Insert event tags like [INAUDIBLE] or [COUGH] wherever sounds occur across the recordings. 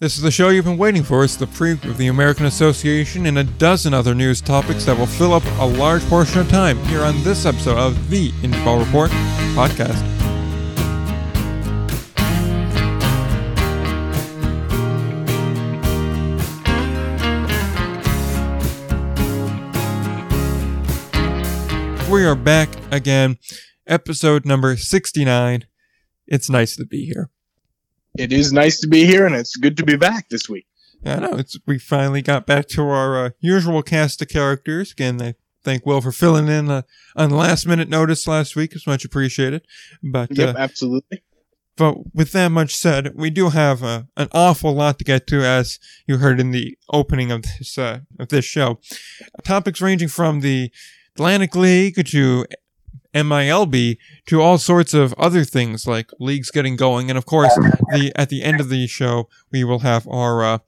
This is the show you've been waiting for. It's the preview of the American Association and a dozen other news topics that will fill up a large portion of time here on this episode of the Indie Ball Report podcast. We are back again, episode number 69. It's nice to be here. It is nice to be here, and it's good to be back this week. I know it's we finally got back to our uh, usual cast of characters. Again, I thank Will for filling in uh, on last minute notice last week. It's much appreciated. But Yep, uh, absolutely. but with that much said, we do have uh, an awful lot to get to, as you heard in the opening of this uh, of this show. Topics ranging from the Atlantic League to MILB to all sorts of other things like leagues getting going, and of course, the at the end of the show we will have our uh,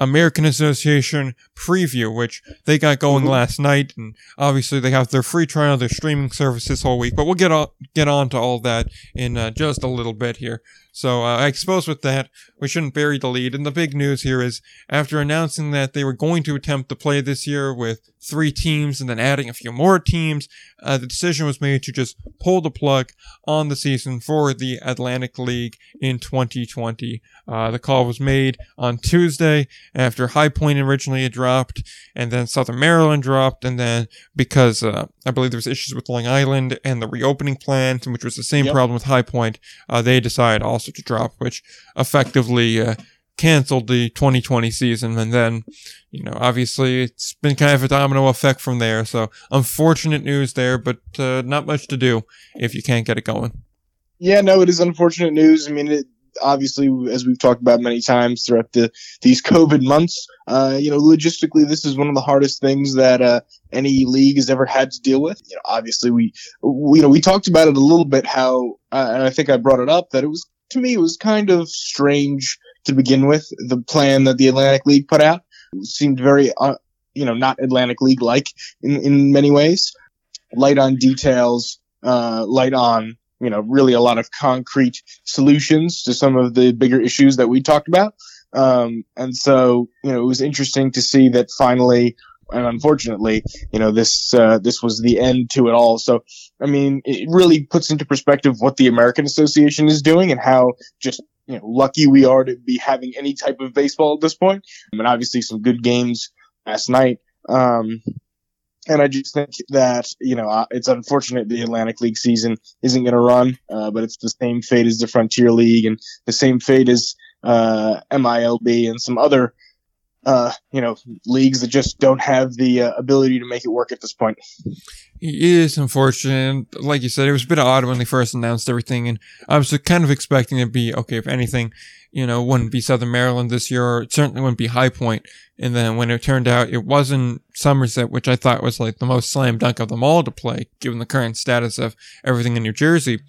American Association preview, which they got going last night, and obviously they have their free trial, their streaming service this whole week. But we'll get on get on to all that in uh, just a little bit here. So uh, I suppose with that, we shouldn't bury the lead. And the big news here is after announcing that they were going to attempt to play this year with three teams and then adding a few more teams, uh, the decision was made to just pull the plug on the season for the Atlantic League in 2020. Uh, the call was made on Tuesday after High Point originally had dropped, and then Southern Maryland dropped, and then because uh, I believe there was issues with Long Island and the reopening plans, which was the same Yep. problem with High Point, uh, they decided also to drop, which effectively uh, canceled the 2020 season. And then, you know, obviously it's been kind of a domino effect from there. So unfortunate news there, but uh, not much to do if you can't get it going. Yeah, no, it is unfortunate news. I mean, it, obviously, as we've talked about many times throughout the these COVID months, uh, you know, logistically, this is one of the hardest things that uh, any league has ever had to deal with. You know, obviously, we, we you know, we talked about it a little bit. How, uh, and I think I brought it up that it was to me, was kind of strange to begin with. The plan that the Atlantic League put out seemed very, uh, you know, not Atlantic League like in in many ways. Light on details, uh, light on you know, really a lot of concrete solutions to some of the bigger issues that we talked about. Um, and so, you know, it was interesting to see that finally, and unfortunately, you know, this, uh, this was the end to it all. So, I mean, it really puts into perspective what the American Association is doing and how just, you know, lucky we are to be having any type of baseball at this point. I mean, obviously some good games last night. Um, and I just think that, you know, uh, it's unfortunate the Atlantic League season isn't going to run, uh, but it's the same fate as the Frontier League and the same fate as, uh, MILB and some other, uh, you know, leagues that just don't have the uh, ability to make it work at this point. It is unfortunate. Like you said, it was a bit odd when they first announced everything, and I was kind of expecting it to be okay. If anything, you know, wouldn't be Southern Maryland this year, or it certainly wouldn't be High Point. And then when it turned out it wasn't Somerset, which I thought was like the most slam dunk of them all to play, given the current status of everything in New Jersey.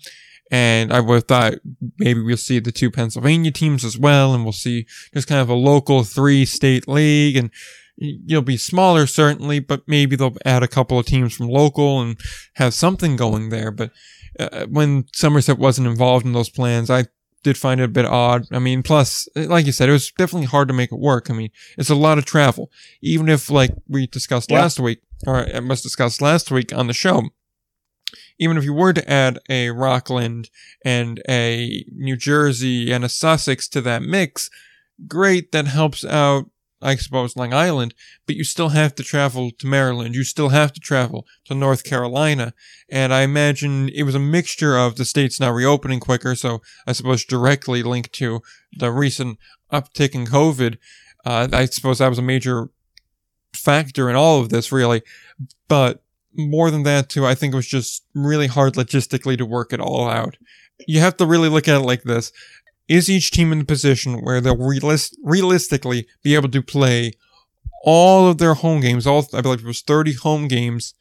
And I would have thought maybe we'll see the two Pennsylvania teams as well, and we'll see just kind of a local three state league, and you'll be smaller certainly, but maybe they'll add a couple of teams from local and have something going there. But uh, uh when Somerset wasn't involved in those plans, I did find it a bit odd. I mean, plus, uh, like you said, it was definitely hard to make it work. I mean, it's a lot of travel. Even if, like we discussed Yeah. last week, or uh, I must discuss last week on the show, even if you were to add a Rockland and a New Jersey and a Sussex to that mix, great, that helps out, I suppose, Long Island, but you still have to travel to Maryland. You still have to travel to North Carolina. And I imagine it was a mixture of the states now reopening quicker, so I suppose directly linked to the recent uptick in COVID. Uh, I suppose that was a major factor in all of this, really. But more than that, too, I think it was just really hard logistically to work it all out. You have to really look at it like this. Is each team in the position where they'll realis- realistically be able to play all of their home games, all, I believe it was 30 home games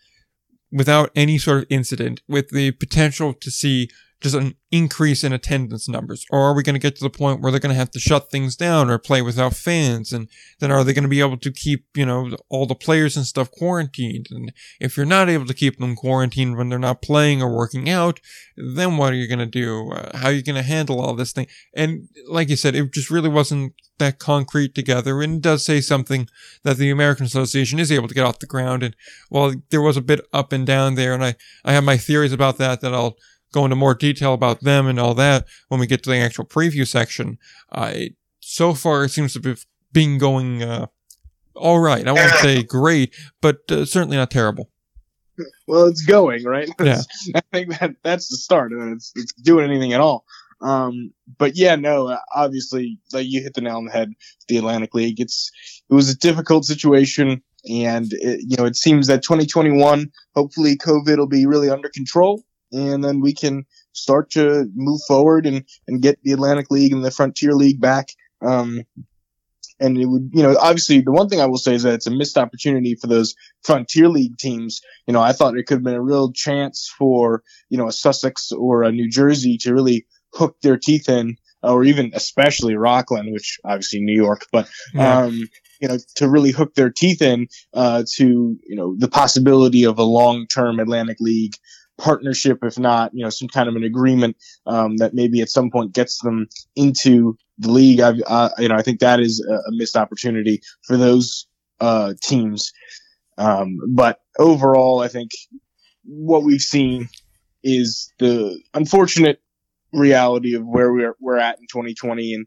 without any sort of incident, with the potential to see just an increase in attendance numbers? Or are we going to get to the point where they're going to have to shut things down or play without fans? And then are they going to be able to keep, you know, all the players and stuff quarantined? And if you're not able to keep them quarantined when they're not playing or working out, then what are you going to do? Uh, how are you going to handle all this thing? And like you said, it just really wasn't that concrete together and it does say something that the American Association is able to get off the ground. And while there was a bit up and down there, and I, I have my theories about that that I'll go into more detail about them and all that when we get to the actual preview section. Uh, so far, it seems to be being going uh, all right. I won't say great, but uh, certainly not terrible. Well, it's going right. [LAUGHS] Yeah. I think that that's the start, and it's it's doing anything at all. Um, but yeah, no, obviously, like you hit the nail on the head. The Atlantic League, it's it was a difficult situation, and it, you know, it seems that 2021, hopefully, COVID will be really under control, and then we can start to move forward and and get the Atlantic League and the Frontier League back. Um, and it would, you know, obviously the one thing I will say is that it's a missed opportunity for those Frontier League teams. You know, I thought it could have been a real chance for, you know, a Sussex or a New Jersey to really hook their teeth in, or even especially Rockland, which obviously New York, but, Yeah. um, you know, to really hook their teeth in, uh, to, you know, the possibility of a long-term Atlantic League partnership, if not, you know, some kind of an agreement, um, that maybe at some point gets them into the league. I, uh, you know, I think that is a, a missed opportunity for those, uh, teams. Um, but overall, I think what we've seen is the unfortunate reality of where we're we're at in 2020 and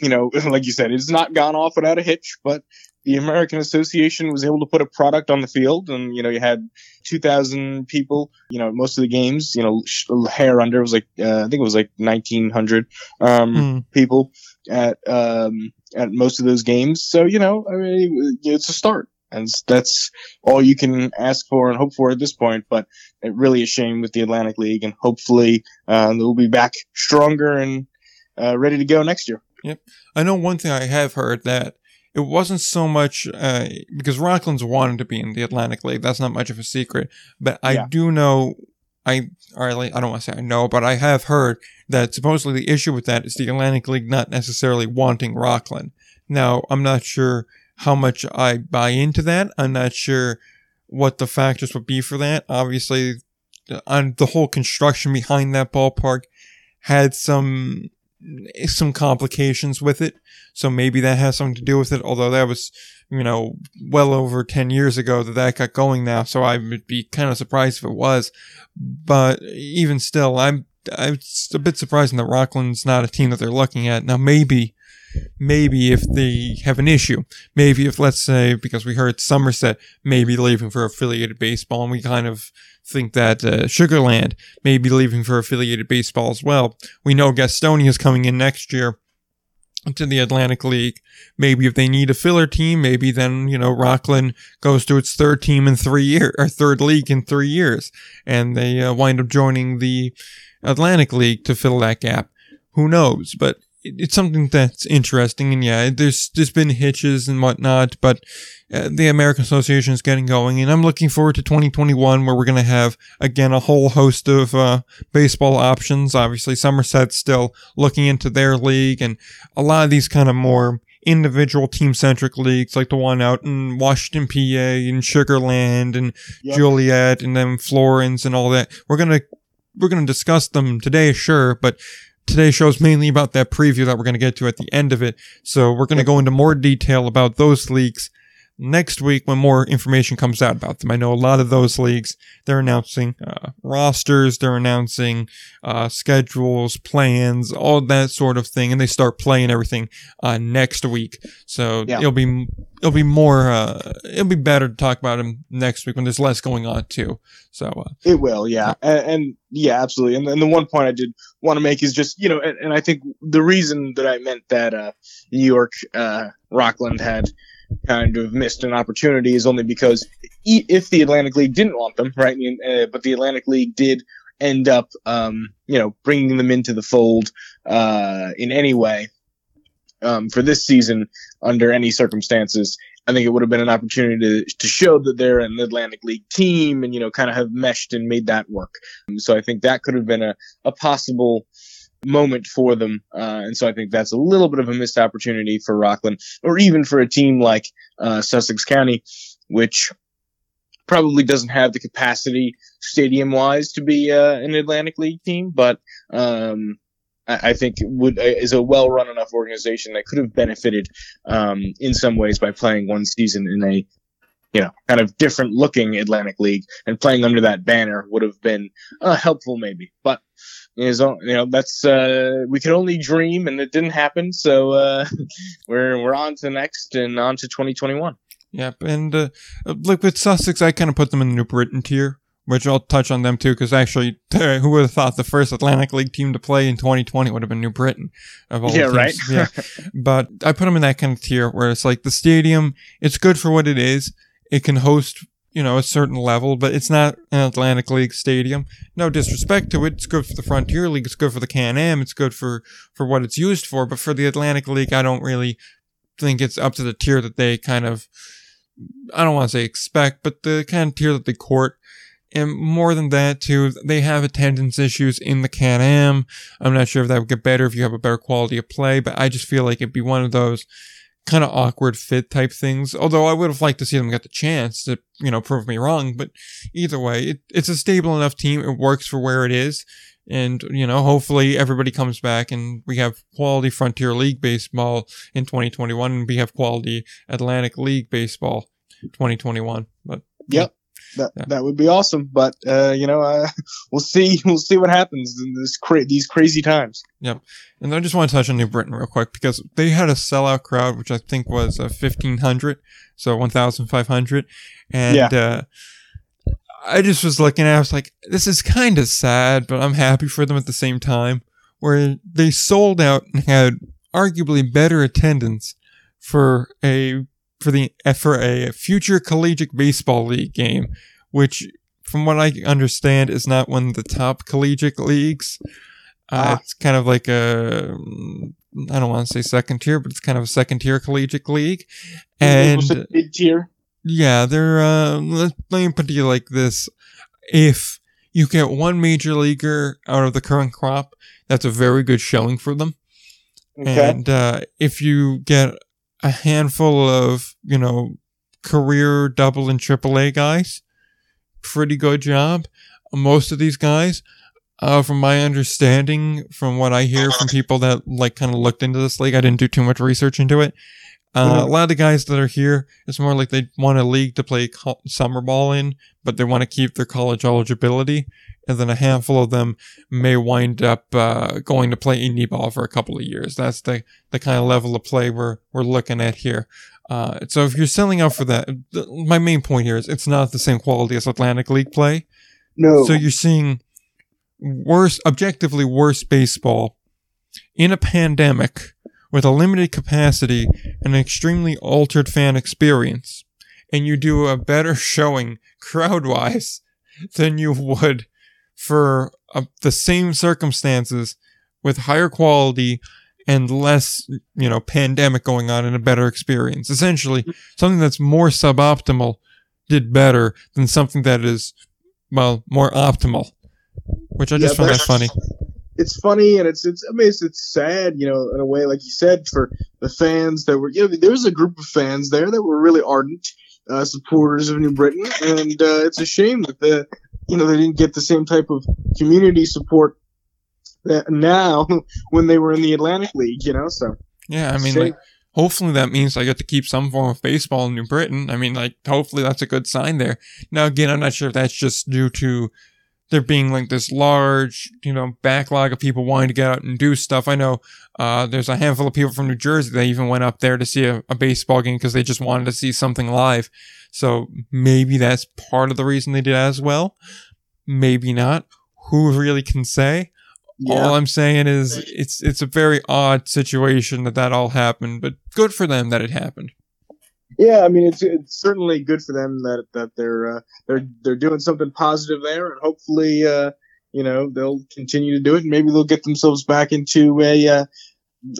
you know [LAUGHS] like you said it's not gone off without a hitch but the American Association was able to put a product on the field and you know you had 2000 people you know most of the games you know sh- hair under was like uh, I think it was like 1900 um Hmm. people at um at most of those games so you know I mean it's a start and that's all you can ask for and hope for at this point but it really a shame with the Atlantic League, and hopefully uh, they'll be back stronger and uh, ready to go next year. Yep, I know one thing I have heard that it wasn't so much uh, because Rockland's wanted to be in the Atlantic League. That's not much of a secret. But I Yeah. do know, I or I don't want to say I know, but I have heard that supposedly the issue with that is the Atlantic League not necessarily wanting Rockland. Now I'm not sure how much I buy into that. I'm not sure what the factors would be for that. Obviously, on the whole construction behind that ballpark had some some complications with it. So maybe that has something to do with it. Although that was, you know, well over 10 years ago that that got going now. So I would be kind of surprised if it was. But even still, I'm, I'm a bit surprising that Rockland's not a team that they're looking at. Now maybe, maybe if they have an issue, maybe if let's say, because we heard Somerset may be leaving for affiliated baseball and we kind of think that uh, Sugarland may be leaving for affiliated baseball as well. We know Gastonia is coming in next year to the Atlantic League. Maybe if they need a filler team, maybe then, you know, Rockland goes to its third team in three years, or third league in three years, and they uh, wind up joining the Atlantic League to fill that gap. Who knows? But it's something that's interesting, and yeah, there's there's been hitches and whatnot, but uh, the American Association is getting going, and I'm looking forward to 2021, where we're going to have again a whole host of uh, baseball options. Obviously, Somerset's still looking into their league, and a lot of these kind of more individual team centric leagues, like the one out in Washington, PA, and Sugarland, and Yep. Joliet, and then Florence, and all that. We're gonna we're gonna discuss them today, sure, but today's show is mainly about that preview that we're gonna get to at the end of it. So we're gonna go into more detail about those leagues next week when more information comes out about them. I know a lot of those leagues, they're announcing uh, rosters, they're announcing uh, schedules, plans, all that sort of thing, and they start playing everything uh, next week. So Yeah. it'll be it'll be more uh, it'll be better to talk about them next week when there's less going on too. So uh, It will, yeah, and, and yeah, absolutely. And, and the one point I did want to make is just you know, and, and I think the reason that I meant that uh, New York uh, Rockland had kind of missed an opportunity is only because if the Atlantic League didn't want them, right, uh, but the Atlantic League did end up, um, you know, bringing them into the fold uh, in any way. um, for this season under any circumstances. I think it would have been an opportunity to, to show that they're an Atlantic League team and, you know, kind of have meshed and made that work. So I think that could have been a, a possible moment for them. Uh, and so I think that's a little bit of a missed opportunity for Rockland or even for a team like uh, Sussex County, which probably doesn't have the capacity stadium wise to be uh, an Atlantic League team, but um, I, I think would uh, is a well run enough organization that could have benefited um, in some ways by playing one season in a you know kind of different looking Atlantic League and playing under that banner would have been uh, helpful maybe, but. Is you know that's uh, we could only dream and it didn't happen so uh, [LAUGHS] we're we're on to the next and on to 2021 Yep, and uh, like with Sussex, I kind of put them in the New Britain tier, which I'll touch on them too, because actually, [LAUGHS] who would have thought the first Atlantic League team to play in 2020 would have been New Britain? Of all yeah, right. yeah, [LAUGHS] but I put them in that kind of tier where it's like the stadium, it's good for what it is. It can host, you know, a certain level, but it's not an Atlantic League stadium. No disrespect to it, it's good for the Frontier League, it's good for the Can-Am, it's good for for what it's used for. But for the Atlantic League, I don't really think it's up to the tier that they kind of I don't want to say expect, but the kind of tier that they court. And more than that, too, they have attendance issues in the Can Am. I'm not sure if that would get better if you have a better quality of play, but I just feel like it'd be one of those kind of awkward fit type things. Although I would have liked to see them get the chance to, you know, prove me wrong. But either way, it, it's a stable enough team. It works for where it is. And, you know, hopefully everybody comes back and we have quality Frontier League baseball in 2021 and we have quality Atlantic League baseball 2021. But yep. That, yeah. that would be awesome, but uh, you know, uh, [LAUGHS] we'll see. [LAUGHS] We'll see what happens in this cra- these crazy times. Yep. And I just want to touch on New Britain real quick because they had a sellout crowd, which I think was uh, fifteen hundred, so one thousand five hundred, and yeah. uh, I just was looking at. it, I was like, this is kind of sad, but I'm happy for them at the same time. Where they sold out and had arguably better attendance for a for the for a future collegiate baseball league game, which, from what I understand, is not one of the top collegiate leagues. Uh, ah. It's kind of like a I don't want to say second tier, but it's kind of a second tier collegiate league, and mid tier. Yeah, they're. Uh, let, let me put it like this: if you get one major leaguer out of the current crop, that's a very good showing for them. Okay. And uh, if you get a handful of, you know, career double and triple A guys, pretty good job. Most of these guys, uh, from my understanding, from what I hear from people that like kind of looked into this league, I didn't do too much research into it. Uh, mm-hmm. A lot of the guys that are here, it's more like they want a league to play co- summer ball in, but they want to keep their college eligibility. And then a handful of them may wind up uh, going to play indie ball for a couple of years. That's the, the kind of level of play we're, we're looking at here. Uh, so if you're selling out for that, th- my main point here is it's not the same quality as Atlantic League play. No. So you're seeing worse, objectively worse baseball in a pandemic with a limited capacity and an extremely altered fan experience, and you do a better [LAUGHS] showing crowd wise than you would for uh, the same circumstances with higher quality and less, you know, pandemic going on and a better experience. Essentially, something that's more suboptimal did better than something that is, well, more optimal, which I just yeah, find that funny it's funny and it's it's I mean it's, it's sad, you know, in a way, like you said, for the fans that were you know there was a group of fans there that were really ardent uh, supporters of New Britain, and uh, it's a shame that the you know they didn't get the same type of community support that now [LAUGHS] when they were in the Atlantic League, you know. So yeah, I mean, like, hopefully that means I get to keep some form of baseball in New Britain. I mean, like hopefully that's a good sign there. Now again, I'm not sure if that's just due to there being like this large, you know, backlog of people wanting to get out and do stuff. I know uh, there's a handful of people from New Jersey that even went up there to see a, a baseball game because they just wanted to see something live. So maybe that's part of the reason they did as well. Maybe not. Who really can say? Yeah. All I'm saying is it's it's a very odd situation that that all happened, but good for them that it happened yeah, I mean it's it's certainly good for them that that they're uh, they're they're doing something positive there, and hopefully, uh, you know, they'll continue to do it, and maybe they'll get themselves back into a uh,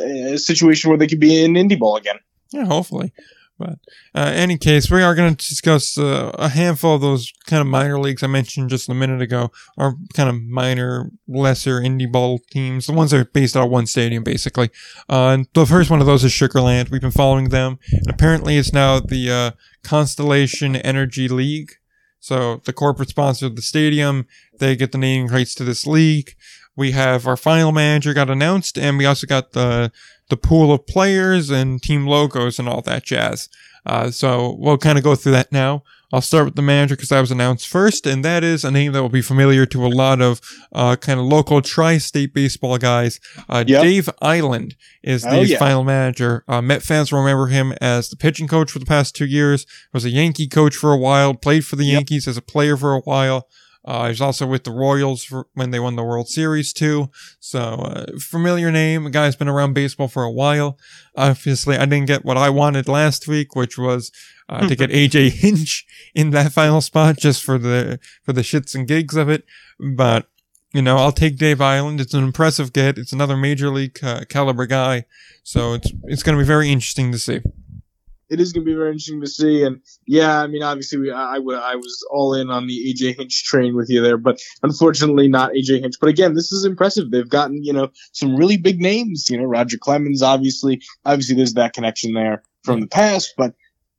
a situation where they could be in indie ball again. Yeah, hopefully. But uh, any case, we are going to discuss uh, a handful of those kind of minor leagues I mentioned just a minute ago, or kind of minor, lesser indie ball teams, the ones that are based out of one stadium, basically. Uh, and the first one of those is Sugarland. We've been following them, and apparently it's now the uh, Constellation Energy League. So the corporate sponsor of the stadium, they get the naming rights to this league. We have our final manager got announced, and we also got the the pool of players and team logos and all that jazz. Uh, so we'll kind of go through that now. I'll start with the manager because that was announced first, and that is a name that will be familiar to a lot of uh, kind of local tri-state baseball guys. Uh, Yep. Dave Eiland is the Oh, yeah. final manager. Uh, Met fans will remember him as the pitching coach for the past two years. Was a Yankee coach for a while. Played for the Yep. Yankees as a player for a while. Uh, he was also with the Royals for when they won the World Series too. So uh, familiar name. A guy's been around baseball for a while. Obviously, I didn't get what I wanted last week, which was uh, to get AJ Hinch in that final spot just for the for the shits and gigs of it. But you know, I'll take Dave Eiland. It's an impressive get. It's another major league uh, caliber guy. So it's it's going to be very interesting to see. It is going to be very interesting to see, and yeah, I mean, obviously, we, I, I, was all in on the AJ Hinch train with you there, but unfortunately, not AJ Hinch. But again, this is impressive. They've gotten you know some really big names. You know, Roger Clemens, obviously, obviously, there's that connection there from the past, but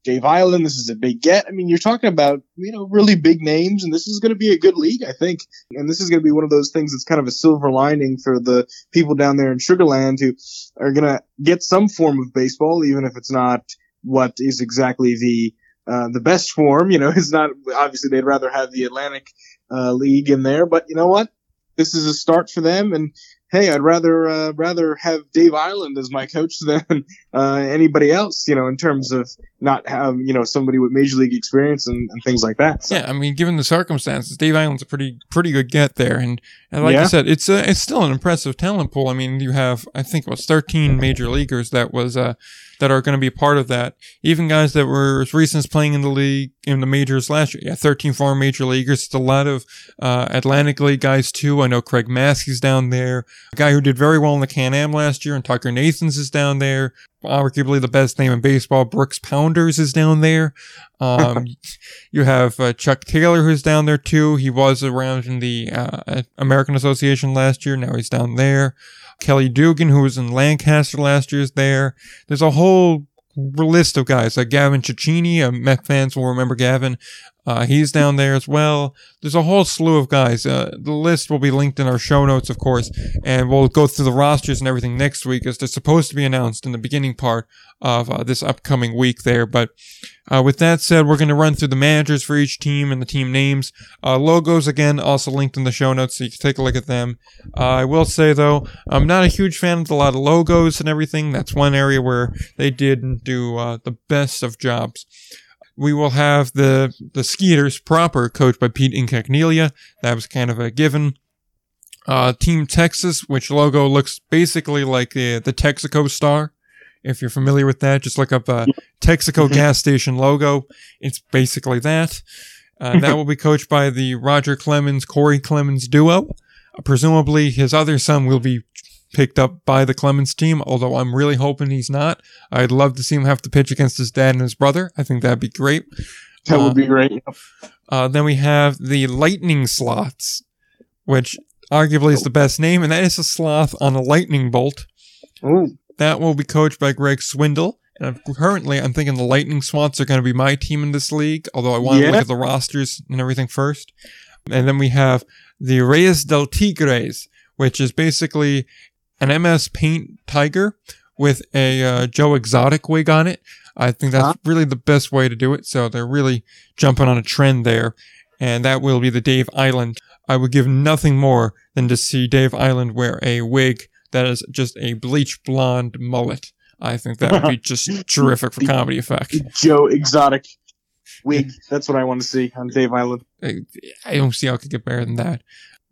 Dave Eiland, this is a big get. I mean, you're talking about you know really big names, and this is going to be a good league, I think. And this is going to be one of those things that's kind of a silver lining for the people down there in Sugarland who are going to get some form of baseball, even if it's not what is exactly the uh, the best form. You know, [LAUGHS] it's not obviously they'd rather have the Atlantic uh, League in there, but you know what? This is a start for them, and hey, I'd rather uh, rather have Dave Eiland as my coach [LAUGHS] than uh, anybody else. You know, in terms of not have you know somebody with major league experience and, and things like that. So, Yeah, I mean, given the circumstances, Dave Eiland's a pretty pretty good get there, and, and like Yeah. I said, it's a, it's still an impressive talent pool. I mean, you have I think it was 13 major leaguers that was uh that are going to be part of that. Even guys that were as recent as playing in the league in the majors last year. Yeah, 13 former major leaguers. It's a lot of uh, Atlantic League guys too. I know Craig Maskey's down there, a guy who did very well in the Can Am last year, and Tucker Nathans is down there. Arguably the best name in baseball, Brooks Pounders is down there. Um, [LAUGHS] you have uh, Chuck Taylor who's down there too. He was around in the uh, American Association last year. Now he's down there. Kelly Dugan, who was in Lancaster last year, is there. There's a whole list of guys like Gavin Cecchini. Uh, Met fans will remember Gavin. Uh, he's down there as well. There's a whole slew of guys. Uh, the list will be linked in our show notes, of course, and we'll go through the rosters and everything next week as they're supposed to be announced in the beginning part of uh, this upcoming week there. But uh, with that said, we're going to run through the managers for each team and the team names. Uh, logos, again, also linked in the show notes, so you can take a look at them. Uh, I will say, though, I'm not a huge fan of a lot of logos and everything. That's one area where they didn't do the best of jobs. We will have the the Skeeters proper, coached by Pete Incaviglia. That was kind of a given. Uh, Team Texas, which logo looks basically like the the Texaco star. If you're familiar with that, just look up uh, [LAUGHS] Texaco gas station logo. It's basically that. Uh, that will be coached by the Roger Clemens Corey Clemens duo. Presumably, his other son will be picked up by the Clemens team. Although I'm really hoping he's not. I'd love to see him have to pitch against his dad and his brother. I think that'd be great. that Uh, would be great. uh, then we have the Lightning Sloths, which arguably is the best name, and that is a sloth on a lightning bolt. Ooh, That will be coached by Greg Swindell. And I'm- currently, I'm thinking the Lightning Sloths are going to be my team in this league, although I want to look at the rosters and everything first. And then we have the Reyes del Tigres, which is basically an MS Paint Tiger with a uh, Joe Exotic wig on it. I think that's Huh? really the best way to do it. So they're really jumping on a trend there. And that will be the Dave Eiland. I would give nothing more than to see Dave Eiland wear a wig that is just a bleach blonde mullet. I think that would be just [LAUGHS] terrific for comedy effect. Joe Exotic wig. That's what I want to see on Dave Eiland. I I don't see how it could get better than that.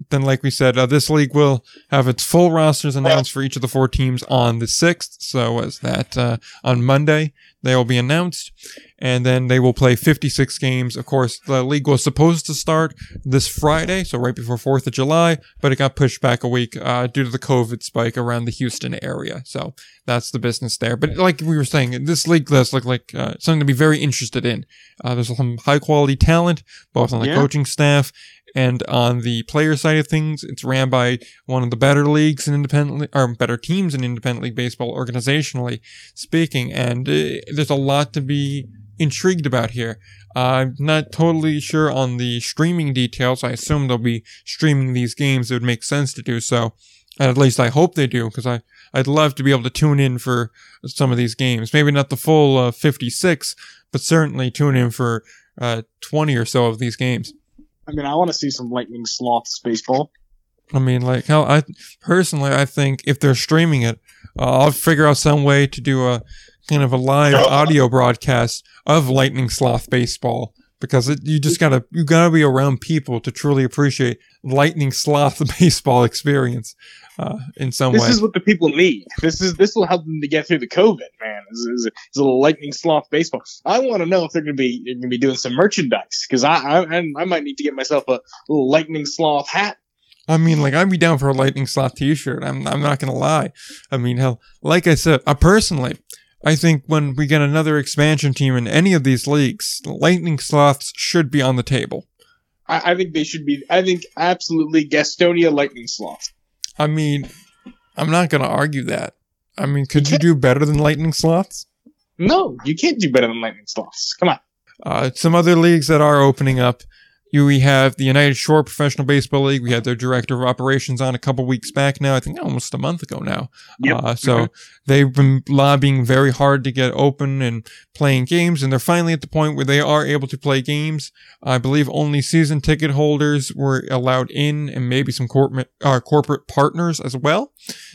Then, like we said, uh, this league will have its full rosters announced for each of the four teams on the 6th. So, as that uh, on Monday, they will be announced. And then they will play 56 games. Of course, the league was supposed to start this Friday, so right before 4th of July, but it got pushed back a week uh, due to the COVID spike around the Houston area. So, that's the business there. But like we were saying, this league does look like uh, something to be very interested in. Uh, there's some high quality talent, both on the Yeah. coaching staff and on the player side of things. It's ran by one of the better leagues in independent, or better teams in independent league baseball, organizationally speaking. And uh, there's a lot to be intrigued about here. I'm not totally sure on the streaming details. I assume they'll be streaming these games. It would make sense to do so. At least I hope they do, because I, I'd love to be able to tune in for some of these games. Maybe not the full uh, 56, but certainly tune in for uh, 20 or so of these games. I mean, I want to see some lightning sloths baseball. I mean, like, hell, I personally, I think if they're streaming it, uh, I'll figure out some way to do a kind of a live audio broadcast of Lightning Sloth baseball because it, you just gotta, you gotta be around people to truly appreciate Lightning Sloth [LAUGHS] baseball experience, uh, in some This way. is what the people need. This is this will help them to get through the COVID, man. This is, this is a little lightning sloth baseball. I want to know if they're going to be they're going to be doing some merchandise because I, I I might need to get myself a little lightning sloth hat. I mean, like, I'd be down for a Lightning Sloth t-shirt. I'm, I'm not gonna lie. I mean, hell, like I said, I personally, I think when we get another expansion team in any of these leagues, Lightning Sloths should be on the table. I, I think they should be. I think absolutely Gastonia lightning sloth. I mean, I'm not gonna argue that. I mean, could you do better than Lightning Sloths? No, you can't do better than lightning sloths. Come on. Uh, some other leagues that are opening up. You, we have the United Shore Professional Baseball League. We had their director of operations on a couple weeks back now. I think almost a month ago now. Yep. Uh, so Mhm. they've been lobbying very hard to get open and playing games, and they're finally at the point where they are able to play games. I believe only season ticket holders were allowed in, and maybe some corporate uh, corporate partners as well.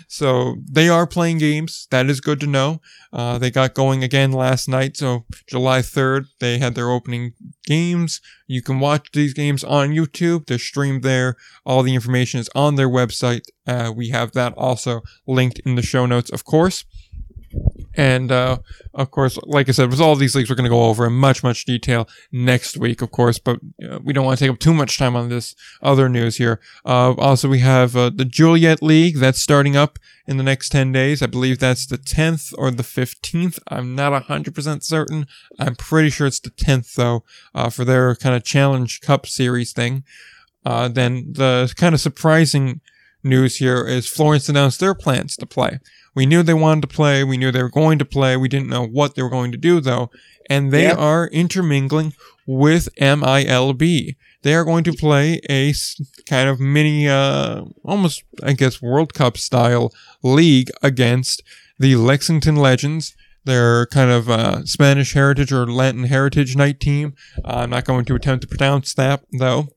So they are playing games. That is good to know. Uh, they got going again last night, so July 3rd, they had their opening games. You can watch these games on YouTube. They're streamed there. All the information is on their website. Uh, we have that also linked in the show notes, of course. And, uh, of course, like I said, with all these leagues, we're going to go over in much, much detail next week, of course, but uh, we don't want to take up too much time on this other news here. Uh, also, we have uh, the Joliet League that's starting up in the next 10 days. I believe that's the 10th or the 15th. I'm not 100% certain. I'm pretty sure it's the 10th, though, uh, for their kind of Challenge Cup series thing. Uh, then the kind of surprising news here is Florence announced their plans to play. We knew they wanted to play. We knew they were going to play. We didn't know what they were going to do, though. And they Yep. are intermingling with MILB. They are going to play a kind of mini, uh, almost, I guess, World Cup style league against the Lexington Legends. Their kind of uh, Spanish heritage or Latin heritage night team. Uh, I'm not going to attempt to pronounce that, though.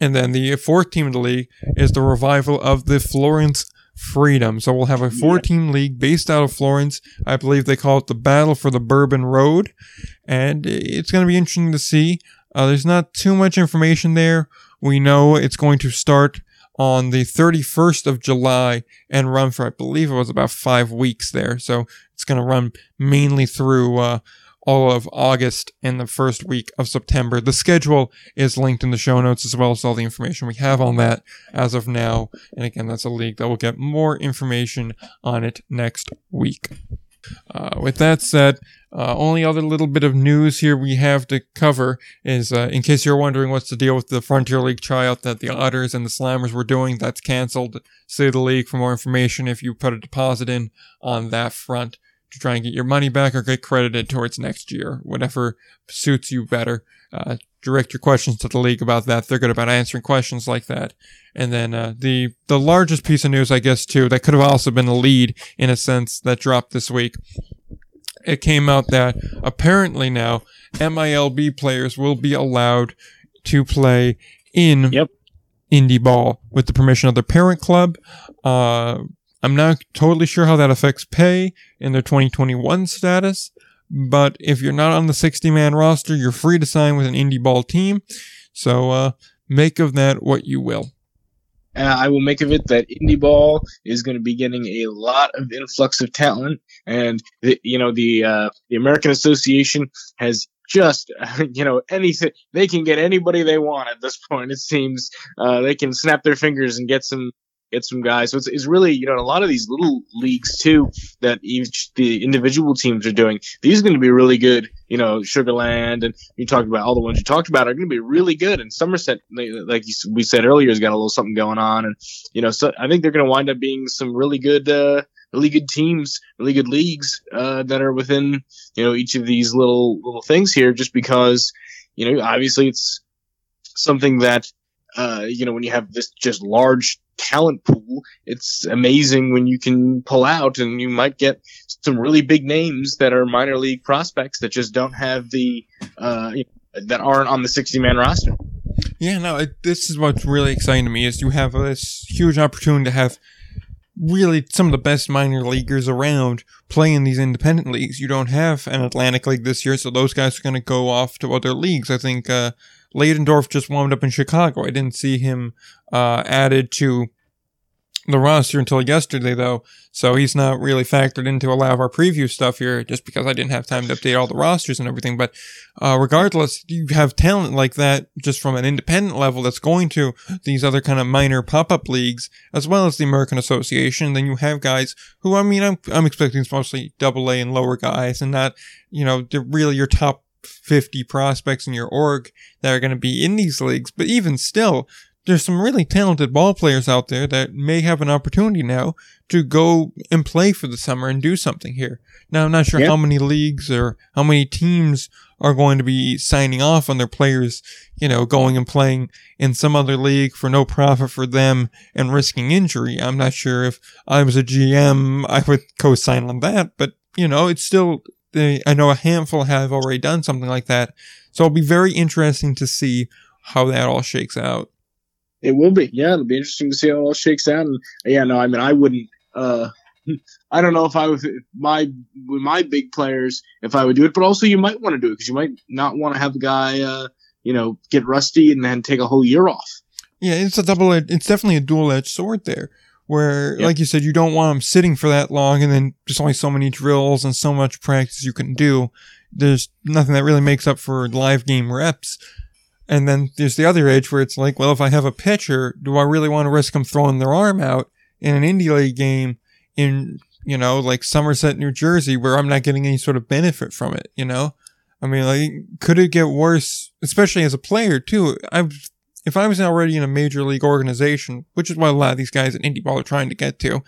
And then the fourth team in the league is the revival of the Florence Freedom. So we'll have a four team league based out of Florence. I believe they call it the Battle for the Bourbon Road. And it's going to be interesting to see. Uh, there's not too much information there. We know it's going to start on the 31st of July and run for, I believe it was about five weeks there. So it's going to run mainly through, uh, all of August and the first week of September. The schedule is linked in the show notes as well as all the information we have on that as of now. And again, that's a league that will get more information on it next week. Uh, with that said, uh, only other little bit of news here we have to cover is, uh, in case you're wondering what's the deal with the Frontier League tryout that the Otters and the Slammers were doing, that's canceled. See the league for more information if you put a deposit in on that front to try and get your money back or get credited towards next year, whatever suits you better. Uh, direct your questions to the league about that. They're good about answering questions like that. And then uh, the the largest piece of news, I guess, too, that could have also been a lead in a sense that dropped this week. It came out that apparently now MILB players will be allowed to play in Yep. indie ball with the permission of their parent club. Uh, I'm not totally sure how that affects pay in their 2021 status, but if you're not on the 60 man roster, you're free to sign with an indie ball team. So, uh, make of that what you will. uh, I will make of it that indie ball is going to be getting a lot of influx of talent, and the, you know the uh, the American Association has just [LAUGHS] you know anything they can get anybody they want at this point. It seems uh, they can snap their fingers and get some get some guys. So it's, it's really, you know, a lot of these little leagues too that each the individual teams are doing. These are going to be really good. You know, Sugarland and you talked about all the ones you talked about are going to be really good. And Somerset, like we said earlier, has got a little something going on. And you know, so I think they're going to wind up being some really good. Uh, really good teams, really good leagues uh, that are within you know each of these little little things here. Just because you know obviously it's something that uh, you know when you have this just large talent pool. It's amazing when you can pull out and you might get some really big names that are minor league prospects that just don't have the, uh, you know, that aren't on the 60 man roster. Yeah, no, it, this is what's really exciting to me is you have this huge opportunity to have really some of the best minor leaguers around playing these independent leagues. You don't have an Atlantic League this year, so those guys are going to go off to other leagues. I think uh, Ladendorf just wound up in Chicago. I didn't see him uh, added to the roster until yesterday, though, so he's not really factored into a lot of our preview stuff here, just because I didn't have time to update all the rosters and everything. But uh, regardless, you have talent like that just from an independent level that's going to these other kind of minor pop-up leagues, as well as the American Association. Then you have guys who, I mean, I'm I'm expecting mostly Double A and lower guys, and not you know really your top 50 prospects in your org that are going to be in these leagues. But even still, there's some really talented ball players out there that may have an opportunity now to go and play for the summer and do something here. Now, I'm not sure how many leagues or how many teams are going to be signing off on their players, you know, going and playing in some other league for no profit for them and risking injury. I'm not sure if I was a GM, I would co-sign on that, but you know, it's still they, I know a handful have already done something like that. So it'll be very interesting to see how that all shakes out. It will be, yeah. It'll be interesting to see how it all shakes out. And yeah, no, I mean, I wouldn't. Uh, [LAUGHS] I don't know if I was my with my big players if I would do it, but also you might want to do it because you might not want to have the guy, uh, you know, get rusty and then take a whole year off. Yeah, it's a double. It's definitely a dual edged sword there where, yep. like you said, you don't want them sitting for that long and then there's only so many drills and so much practice you can do. There's nothing that really makes up for live game reps. And then there's the other edge where it's like, well, if I have a pitcher, do I really want to risk them throwing their arm out in an indie league game in, you know, like Somerset, New Jersey, where I'm not getting any sort of benefit from it, you know? I mean, like, could it get worse, especially as a player too? I've if I was already in a major league organization, which is what a lot of these guys in indie ball are trying to get to,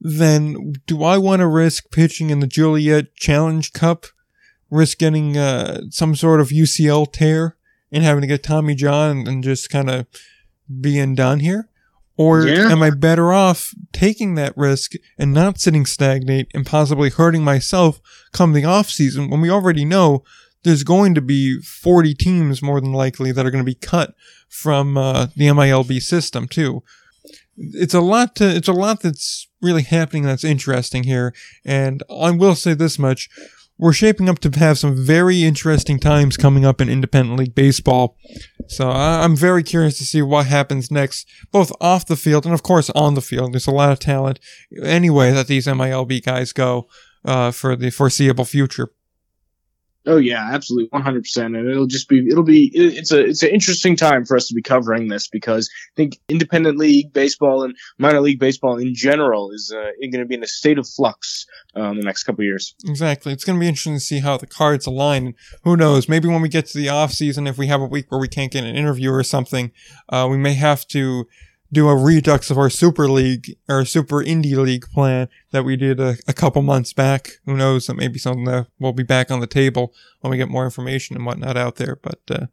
then do I want to risk pitching in the Joliet Challenge Cup, risk getting uh, some sort of UCL tear and having to get Tommy John and just kind of being done here? Or yeah. am I better off taking that risk and not sitting stagnate and possibly hurting myself come the off season when we already know there's going to be 40 teams more than likely that are going to be cut from uh, the MILB system too. It's a lot to, it's a lot that's really happening that's interesting here. And I will say this much. We're shaping up to have some very interesting times coming up in independent league baseball. So I'm very curious to see what happens next, both off the field and of course on the field. There's a lot of talent anyway that these MILB guys go uh, for the foreseeable future. Oh yeah, absolutely, one hundred percent, and it'll just be it'll be it's a it's an interesting time for us to be covering this because I think independent league baseball and minor league baseball in general is uh, going to be in a state of flux um, the next couple years. Exactly, it's going to be interesting to see how the cards align. Who knows? Maybe when we get to the off season, if we have a week where we can't get an interview or something, uh, we may have to do a redux of our super league or super indie league plan that we did a, a couple months back. Who knows? That may be something that will be back on the table when we get more information and whatnot out there. But, uh,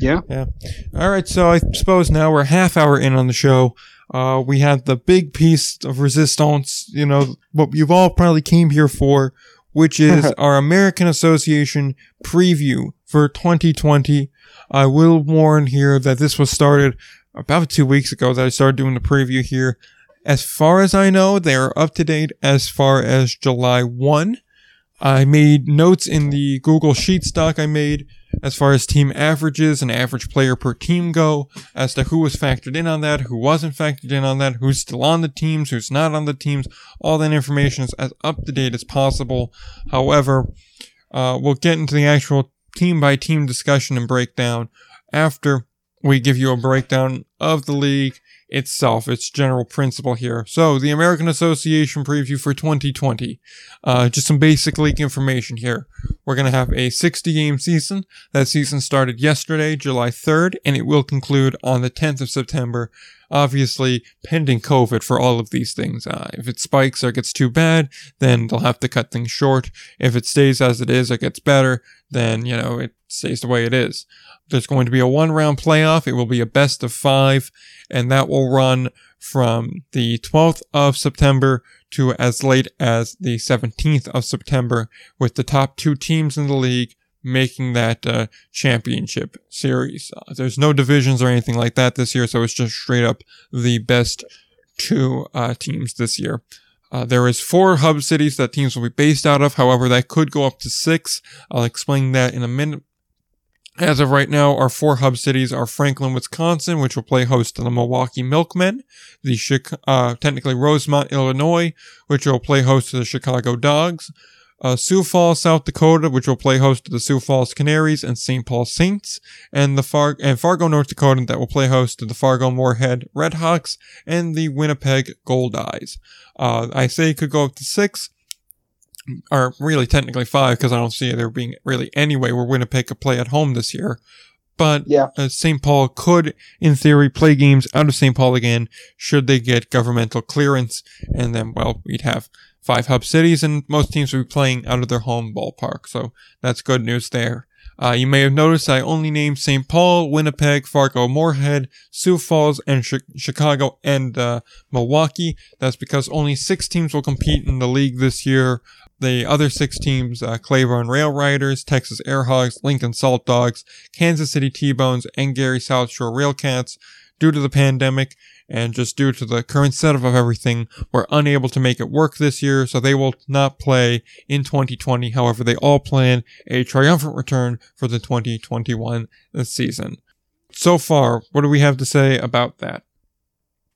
yeah. Yeah. All right. So I suppose now we're half hour in on the show. Uh, we had the big piece of resistance, you know, what you've all probably came here for, which [LAUGHS] is our American Association preview for 2020. I will warn here that this was started about two weeks ago that I started doing the preview here. As far as I know, they are up to date as far as July 1. I made notes in the Google Sheets doc I made as far as team averages and average player per team go, as to who was factored in on that, who wasn't factored in on that, who's still on the teams, who's not on the teams. All that information is as up to date as possible. However, uh, we'll get into the actual team by team discussion and breakdown after we give you a breakdown of the league itself, its general principle here. So, the American Association preview for 2020. Uh, just some basic league information here. We're going to have a 60 game season. That season started yesterday, July 3rd, and it will conclude on the 10th of September. Obviously, pending COVID for all of these things. Uh, if it spikes or gets too bad, then they'll have to cut things short. If it stays as it is or gets better, then, you know, it stays the way it is. There's going to be a one round playoff. It will be a best of five, and that will run from the 12th of September to as late as the 17th of September, with the top two teams in the league making that uh, championship series. Uh, there's no divisions or anything like that this year, so it's just straight up the best two uh, teams this year. Uh, there is four hub cities that teams will be based out of. However, that could go up to six. I'll explain that in a minute. As of right now, our four hub cities are Franklin, Wisconsin, which will play host to the Milwaukee Milkmen, the uh, technically Rosemont, Illinois, which will play host to the Chicago Dogs, uh, Sioux Falls, South Dakota, which will play host to the Sioux Falls Canaries and St. Paul Saints, and the Far- and Fargo, North Dakota, that will play host to the Fargo Moorhead Redhawks and the Winnipeg Goldeyes. Uh, I say it could go up to six or really technically five because I don't see there being really any way where Winnipeg could play at home this year. But Yeah. uh, St. Paul could, in theory, play games out of St. Paul again should they get governmental clearance. And then, well, we'd have five hub cities and most teams would be playing out of their home ballpark. So that's good news there. Uh, you may have noticed I only named St. Paul, Winnipeg, Fargo, Moorhead, Sioux Falls, and Chi- Chicago and uh, Milwaukee. That's because only six teams will compete in the league this year. The other six teams, uh, Cleburne Railroaders, Texas Airhogs, Lincoln Salt Dogs, Kansas City T-Bones, and Gary South Shore Railcats, due to the pandemic and just due to the current setup of everything, were unable to make it work this year, so they will not play in 2020. However, they all plan a triumphant return for the 2021 season. So far, what do we have to say about that?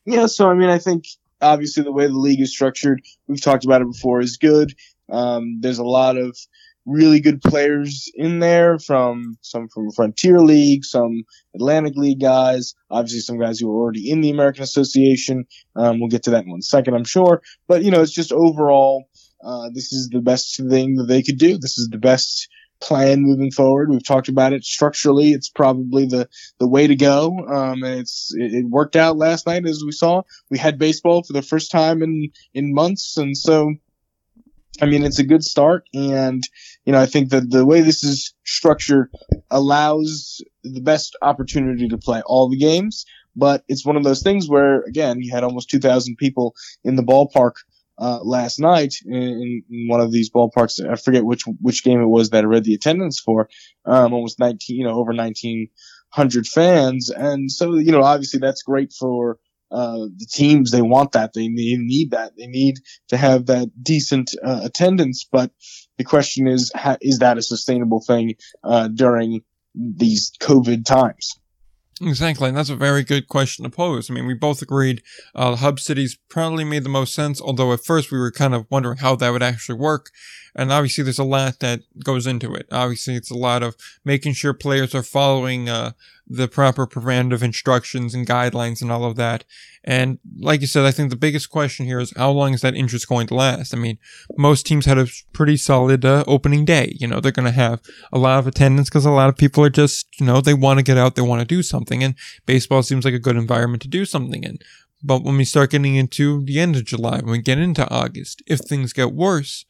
Yeah, so I mean, I think obviously the way the league is structured, we've talked about it before, is good. Um, there's a lot of really good players in there from some from Frontier League, some Atlantic League guys, obviously some guys who are already in the American Association. Um, we'll get to that in one second, I'm sure. But, you know, it's just overall, uh, this is the best thing that they could do. This is the best plan moving forward. We've talked about it structurally. It's probably the, the way to go. Um, and it's, it, it worked out last night as we saw. We had baseball for the first time in, in months. And so, I mean, it's a good start. And, you know, I think that the way this is structured allows the best opportunity to play all the games. But it's one of those things where, again, you had almost 2,000 people in the ballpark uh, last night in, in one of these ballparks. I forget which which game it was that I read the attendance for. Um, almost 19, you know, over 1,900 fans, and so you know, obviously that's great for uh, the teams. They want that. They need, need that. They need to have that decent uh, attendance. But the question is, ha- is that a sustainable thing uh, during these COVID times? Exactly, and that's a very good question to pose. I mean, we both agreed uh, hub cities probably made the most sense, although at first we were kind of wondering how that would actually work. And obviously, there's a lot that goes into it. Obviously, it's a lot of making sure players are following uh, the proper preventative instructions and guidelines and all of that. And like you said, I think the biggest question here is how long is that interest going to last? I mean, most teams had a pretty solid uh, opening day. You know, they're going to have a lot of attendance because a lot of people are just, you know, they want to get out, they want to do something. And baseball seems like a good environment to do something in. But when we start getting into the end of July, when we get into August, if things get worse,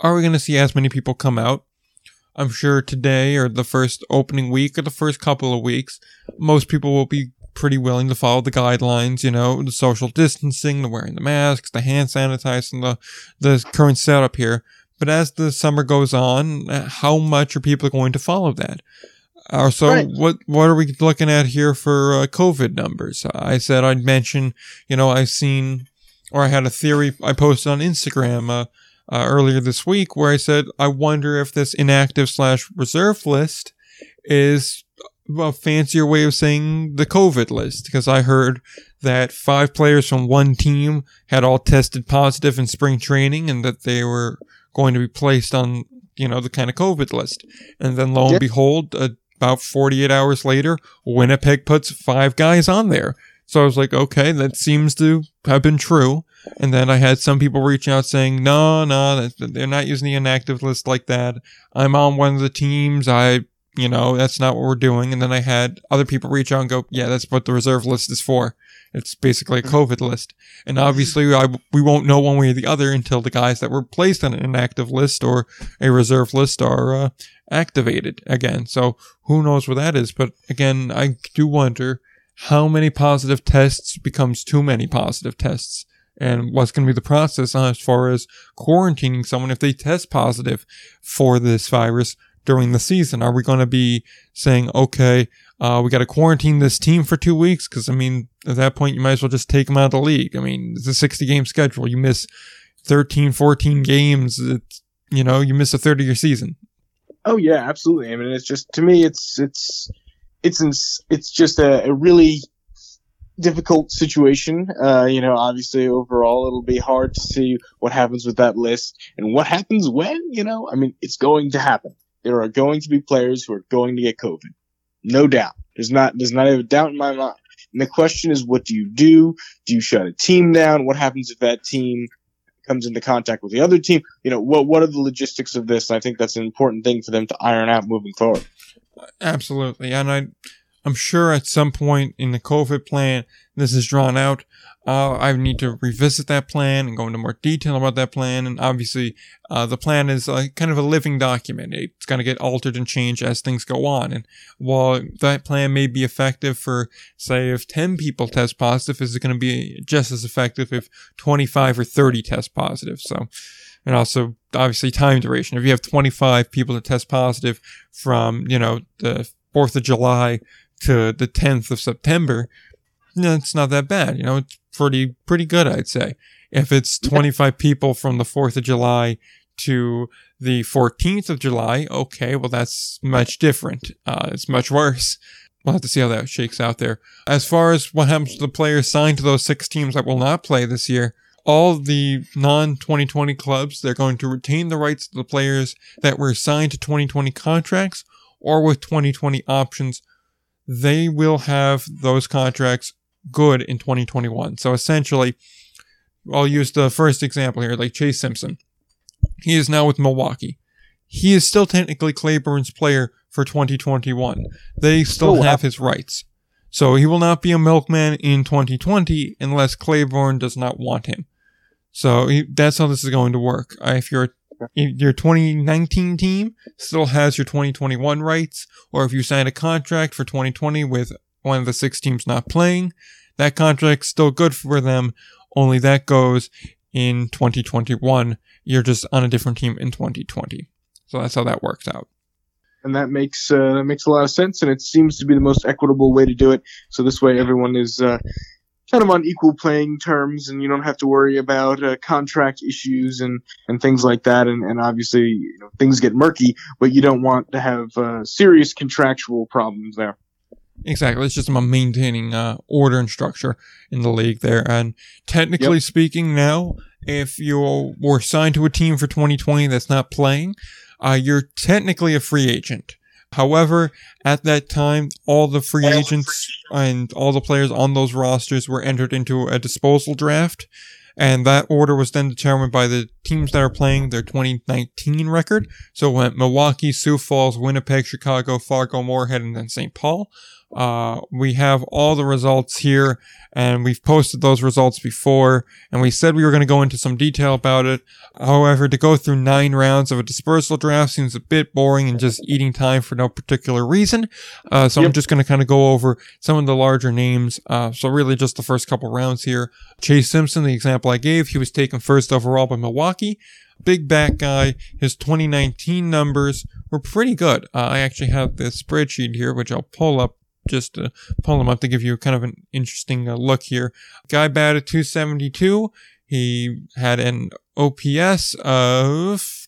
are we going to see as many people come out? I'm sure today or the first opening week or the first couple of weeks, most people will be pretty willing to follow the guidelines, you know, the social distancing, the wearing the masks, the hand sanitizing, the, the current setup here. But as the summer goes on, how much are people going to follow that? Uh, so Right. what what are we looking at here for uh, COVID numbers? I said I'd mention, you know, I've seen, or I had a theory I posted on Instagram uh, uh, earlier this week where I said I wonder if this inactive slash reserve list is a fancier way of saying the COVID list because I heard that five players from one team had all tested positive in spring training and that they were going to be placed on, you know, the kind of COVID list. And then lo and Yeah. behold, uh, about 48 hours later, Winnipeg puts five guys on there. So I was like, okay, that seems to have been true. And then I had some people reaching out saying, no, no, they're not using the inactive list like that. I'm on one of the teams. I, you know, that's not what we're doing. And then I had other people reach out and go, yeah, that's what the reserve list is for. It's basically a COVID list. And obviously, I, we won't know one way or the other until the guys that were placed on an inactive list or a reserve list are uh, activated again. So who knows where that is? But again, I do wonder how many positive tests becomes too many positive tests and what's going to be the process as far as quarantining someone if they test positive for this virus during the season. Are we going to be saying, okay, uh, we got to quarantine this team for two weeks? Because, I mean, at that point, you might as well just take them out of the league. I mean, it's a 60 game schedule. You miss 13, 14 games. It's, you know, you miss a third of your season. Oh yeah, absolutely. I mean, it's just to me, it's it's it's it's just a, a really difficult situation. Uh, you know, obviously overall, it'll be hard to see what happens with that list and what happens when. You know, I mean, it's going to happen. There are going to be players who are going to get COVID, no doubt. There's not there's not a doubt in my mind. And the question is, what do you do? Do you shut a team down? What happens if that team comes into contact with the other team? You know, what what are the logistics of this? I think that's an important thing for them to iron out moving forward. Absolutely. And I, I'm sure at some point in the COVID plan, this is drawn out. Uh, I need to revisit that plan and go into more detail about that plan. And obviously, uh, the plan is uh, kind of a living document. It's going to get altered and changed as things go on. And while that plan may be effective for, say, if 10 people test positive, is it going to be just as effective if 25 or 30 test positive? So, and also obviously time duration. If you have 25 people that test positive from, you know, the 4th of July to the 10th of September, no, it's not that bad. You know, it's pretty, pretty good, I'd say. If it's 25 people from the 4th of July to the 14th of July, okay, well, that's much different. Uh, it's much worse. We'll have to see how that shakes out there. As far as what happens to the players signed to those six teams that will not play this year, all the non 2020 clubs, they're going to retain the rights to the players that were signed to 2020 contracts or with 2020 options. They will have those contracts good in 2021. So essentially, I'll use the first example here, like Chase Simpson. He is now with Milwaukee. He is still technically Cleburne's player for 2021. They still Oh, have his rights. So he will not be a milkman in 2020 unless Cleburne does not want him. So he, that's how this is going to work. Uh, if your if your 2019 team still has your 2021 rights, or if you sign a contract for 2020 with one of the six teams not playing, that contract's still good for them. Only that goes in 2021. You're just on a different team in 2020. So that's how that works out. and that makes uh, that makes a lot of sense, and it seems to be the most equitable way to do it. So this way, everyone is uh, kind of on equal playing terms, and you don't have to worry about uh, contract issues and, and things like that. And, and obviously, you know, things get murky, but you don't want to have uh, serious contractual problems there. Exactly. It's just about maintaining uh, order and structure in the league there. And technically speaking, now, if you were signed to a team for 2020 that's not playing, uh, you're technically a free agent. However, at that time, all the free agents and all the players on those rosters were entered into a dispersal draft. And that order was then determined by the teams that are playing their 2019 record. So it went Milwaukee, Sioux Falls, Winnipeg, Chicago, Fargo, Moorhead, and then St. Paul. Uh, we have all the results here and we've posted those results before and we said we were going to go into some detail about it. However, to go through nine rounds of a dispersal draft seems a bit boring and just eating time for no particular reason. Uh, so I'm just going to kind of go over some of the larger names. Uh, so really just the first couple rounds here. Chase Simpson, the example I gave, he was taken first overall by Milwaukee. Big back guy. His 2019 numbers were pretty good. Uh, I actually have the spreadsheet here, which I'll pull up just to pull them up to give you kind of an interesting uh, look here. Guy batted 272. He had an OPS of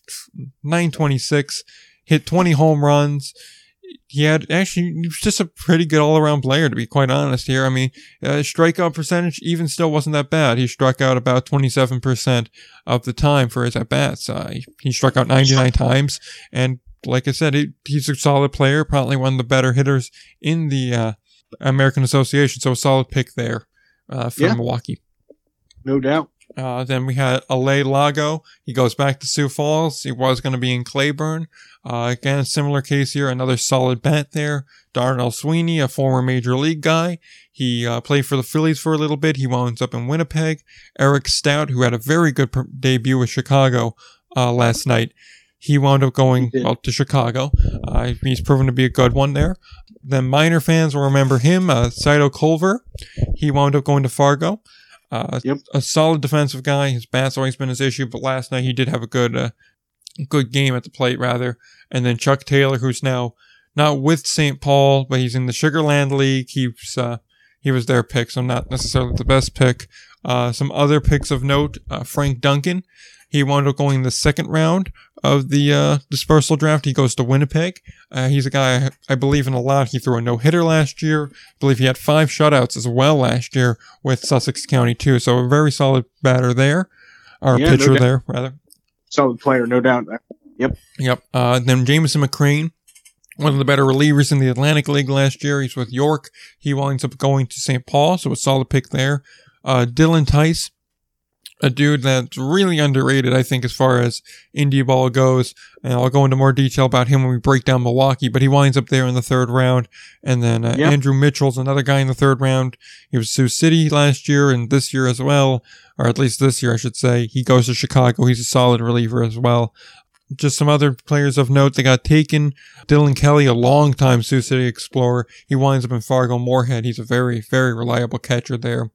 926, hit 20 home runs. he had actually he was just a pretty good all around player to be quite honest here. I mean, uh, strikeout percentage even still wasn't that bad. He struck out about 27% of the time for his at bats. Uh, he, he struck out 99 times. And like I said, he, he's a solid player, probably one of the better hitters in the uh, American Association. So a solid pick there uh, for Yeah. Milwaukee. No doubt. Uh, then we had Alay Lago. He goes back to Sioux Falls. He was going to be in Cleburne. Uh, again, similar case here. Another solid bat there. Darnell Sweeney, a former major league guy. He uh, played for the Phillies for a little bit. He winds up in Winnipeg. Eric Stout, who had a very good per- debut with Chicago uh, last night. He wound up going did. well, to Chicago. Uh, he's proven to be a good one there. Then minor fans will remember him, uh, Cito Culver. He wound up going to Fargo. Uh, Yep. a solid defensive guy. His bat's always been his issue, but last night he did have a good, uh, good game at the plate rather. And then Chuck Taylor, who's now not with St. Paul, but he's in the Sugarland League. He's uh, he was their pick, so not necessarily the best pick. Uh, some other picks of note: uh, Frank Duncan. He wound up going the second round of the uh, dispersal draft. He goes to Winnipeg. Uh, he's a guy I, I believe in a lot. He threw a no hitter last year. I believe he had five shutouts as well last year with Sussex County too. So a very solid batter there, or Yeah, pitcher doubt. there rather. Solid player, no doubt. Yep. Uh, then Jameson McGrane, one of the better relievers in the Atlantic League last year. He's with York. He winds up going to St. Paul, so a solid pick there. Uh, Dylan Tice, a dude that's really underrated, I think, as far as indie ball goes. And I'll go into more detail about him when we break down Milwaukee, but he winds up there in the third round. And then uh, Yeah. Andrew Mitchell's another guy in the third round. He was Sioux City last year and this year as well, or at least this year, I should say. He goes to Chicago. He's a solid reliever as well just some other players of note that got taken. Dylan Kelly, a longtime Sioux City Explorer. He winds up in Fargo Moorhead. He's a very, very reliable catcher there.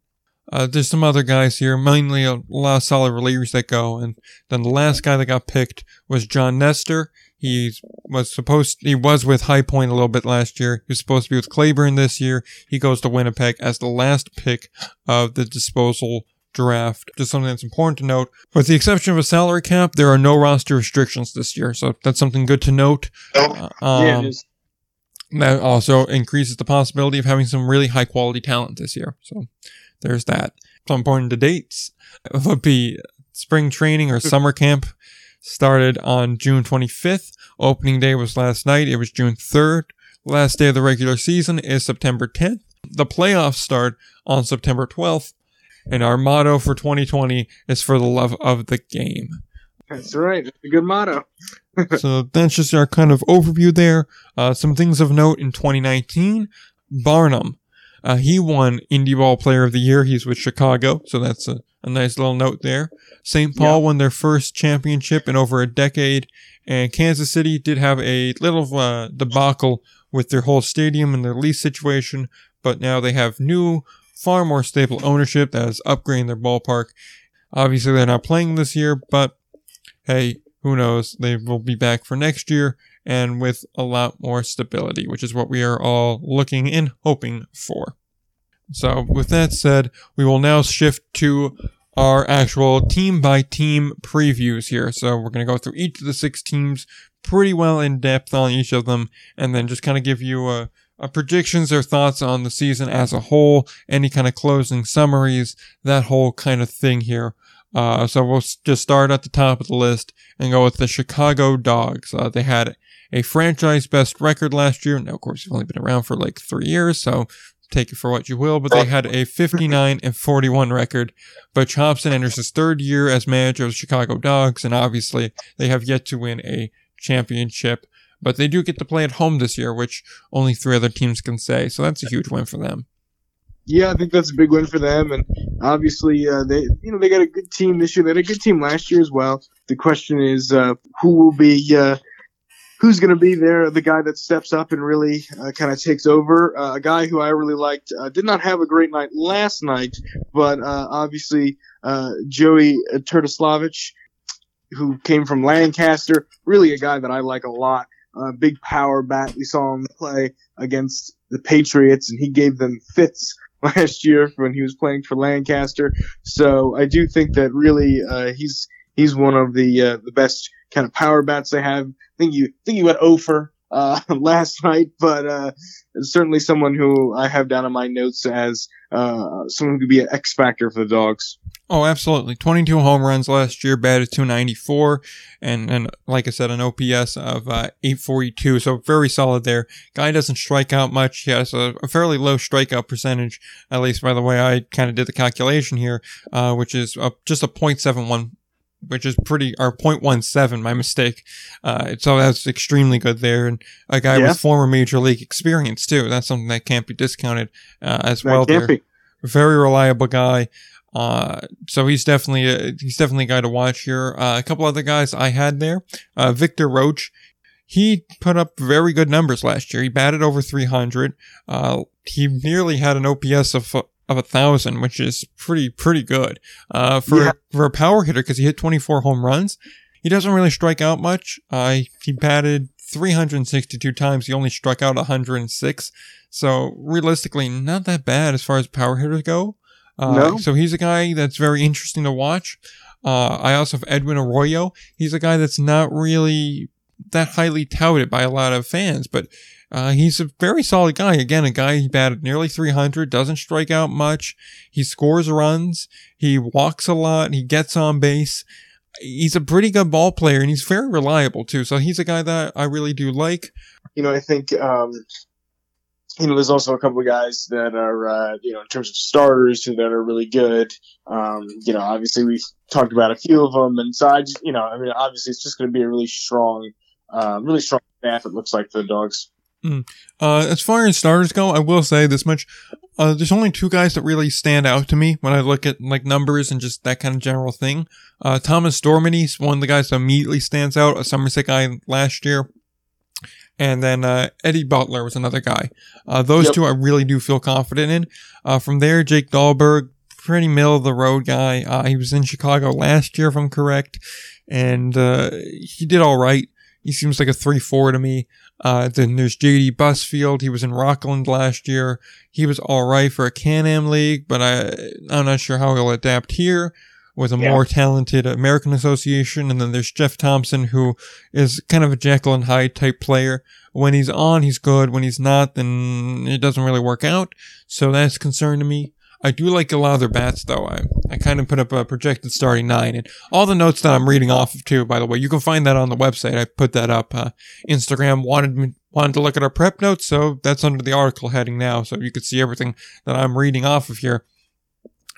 Uh, there's some other guys here, mainly a lot of solid relievers that go. And then the last guy that got picked was John Nestor. He was supposed, he was with High Point a little bit last year. He was supposed to be with Cleburne this year. He goes to Winnipeg as the last pick of the dispersal draft. Just something that's important to note. With the exception of a salary cap, there are no roster restrictions this year, so that's something good to note. Uh, yeah, um, it is. that also increases the possibility of having some really high quality talent this year. So there's that. So important to dates would be spring training or summer [LAUGHS] camp started on June 25th. Opening day was last night. It was June 3rd. Last day of the regular season is September 10th. The playoffs start on September 12th. And our motto for 2020 is for the love of the game. That's right. That's a good motto. [LAUGHS] so that's just our kind of overview there. Uh, some things of note in 2019. Barnum, uh, he won Indie Ball Player of the Year. He's with Chicago, so that's a, a nice little note there. St. Paul Yeah. won their first championship in over a decade, and Kansas City did have a little uh, debacle with their whole stadium and their lease situation, but now they have new, far more stable ownership that is upgrading their ballpark. Obviously, they're not playing this year, but hey, who knows? They will be back for next year and with a lot more stability, which is what we are all looking and hoping for. So, with that said, we will now shift to our actual team by team previews here. So, we're going to go through each of the six teams pretty well in depth on each of them and then just kind of give you a, a predictions or thoughts on the season as a whole, any kind of closing summaries, that whole kind of thing here. Uh, so we'll just start at the top of the list and go with the Chicago Dogs. Uh, they had a franchise best record last year. Now, of course, they've only been around for like three years, so take it for what you will. But they had a 59 and 41 record. Butch Hobson enters his third year as manager of the Chicago Dogs, and obviously they have yet to win a championship. But they do get to play at home this year, which only three other teams can say. So that's a huge win for them. Yeah, I think that's a big win for them, and obviously uh, they, you know, they got a good team this year. They had a good team last year as well. The question is, uh, who will be, uh, who's going to be there? The guy that steps up and really uh, kind of takes over. Uh, a guy who I really liked uh, did not have a great night last night, but uh, obviously uh, Joey Terdoslavich, who came from Lancaster, really a guy that I like a lot. Uh, big power bat. We saw him play against the Patriots, and he gave them fits [LAUGHS] last year when he was playing for Lancaster. So I do think that really he's he's one of the the best kind of power bats they have. I think you think you went over uh, [LAUGHS] last night, but uh, certainly someone who I have down in my notes as uh, someone who could be an X factor for the dogs. Oh, absolutely. 22 home runs last year, batted 294, and, and like I said, an OPS of uh, 842. So very solid there. Guy doesn't strike out much. He has a, a fairly low strikeout percentage, at least by the way I kind of did the calculation here, uh, which is a, just a 0.71 which is pretty, or 0.17, my mistake. Uh, so that's extremely good there. And a guy Yeah. with former major league experience too. That's something that can't be discounted, uh, as That well there be. very reliable guy. Uh, so he's definitely a, he's definitely a guy to watch here. Uh, a couple other guys I had there, uh, Victor Roache. He put up very good numbers last year. He batted over 300. Uh, he nearly had an OPS of of a thousand, which is pretty pretty good. Uh, for Yeah. for a power hitter because he hit 24 home runs. He doesn't really strike out much. Uh, he batted 362 times. He only struck out 106. So realistically, not that bad as far as power hitters go. Uh, No. So he's a guy that's very interesting to watch. Uh, I also have Edwin Arroyo. He's a guy that's not really that highly touted by a lot of fans, but uh, he's a very solid guy. Again, a guy he batted nearly 300, doesn't strike out much. He scores runs. He walks a lot. He gets on base. He's a pretty good ball player and he's very reliable too. So he's a guy that I really do like. You know, I think um, you know there's also a couple of guys that are uh, you know in terms of starters that are really good. Um, you know, obviously we've talked about a few of them, and so I just you know I mean obviously it's just going to be a really strong, uh, really strong staff. It looks like for the dogs. Uh, as far as starters go, I will say this much. Uh, there's only two guys that really stand out to me when I look at like numbers and just that kind of general thing. Uh, Thomas Dorminy's one of the guys that immediately stands out, a Somerset guy last year. And then, uh, Eddie Butler was another guy. Uh, those Yep. two I really do feel confident in. Uh, from there, Jake Dahlberg, pretty middle of the road guy. Uh, he was in Chicago last year, if I'm correct. And, uh, he did all right. He seems like a 3-4 to me. Uh, then there's JD Busfield. He was in Rockland last year. He was all right for a Can-Am league, but I, I'm not sure how he'll adapt here with a Yeah. more talented American Association. And then there's Jeff Thompson, who is kind of a Jekyll and Hyde type player. When he's on, he's good. When he's not, then it doesn't really work out. So that's concern to me. I do like a lot of their bats, though. I, I kind of put up a projected starting nine, and all the notes that I'm reading off of too. By the way, you can find that on the website. I put that up. Uh, Instagram wanted me wanted to look at our prep notes, so that's under the article heading now, so you could see everything that I'm reading off of here.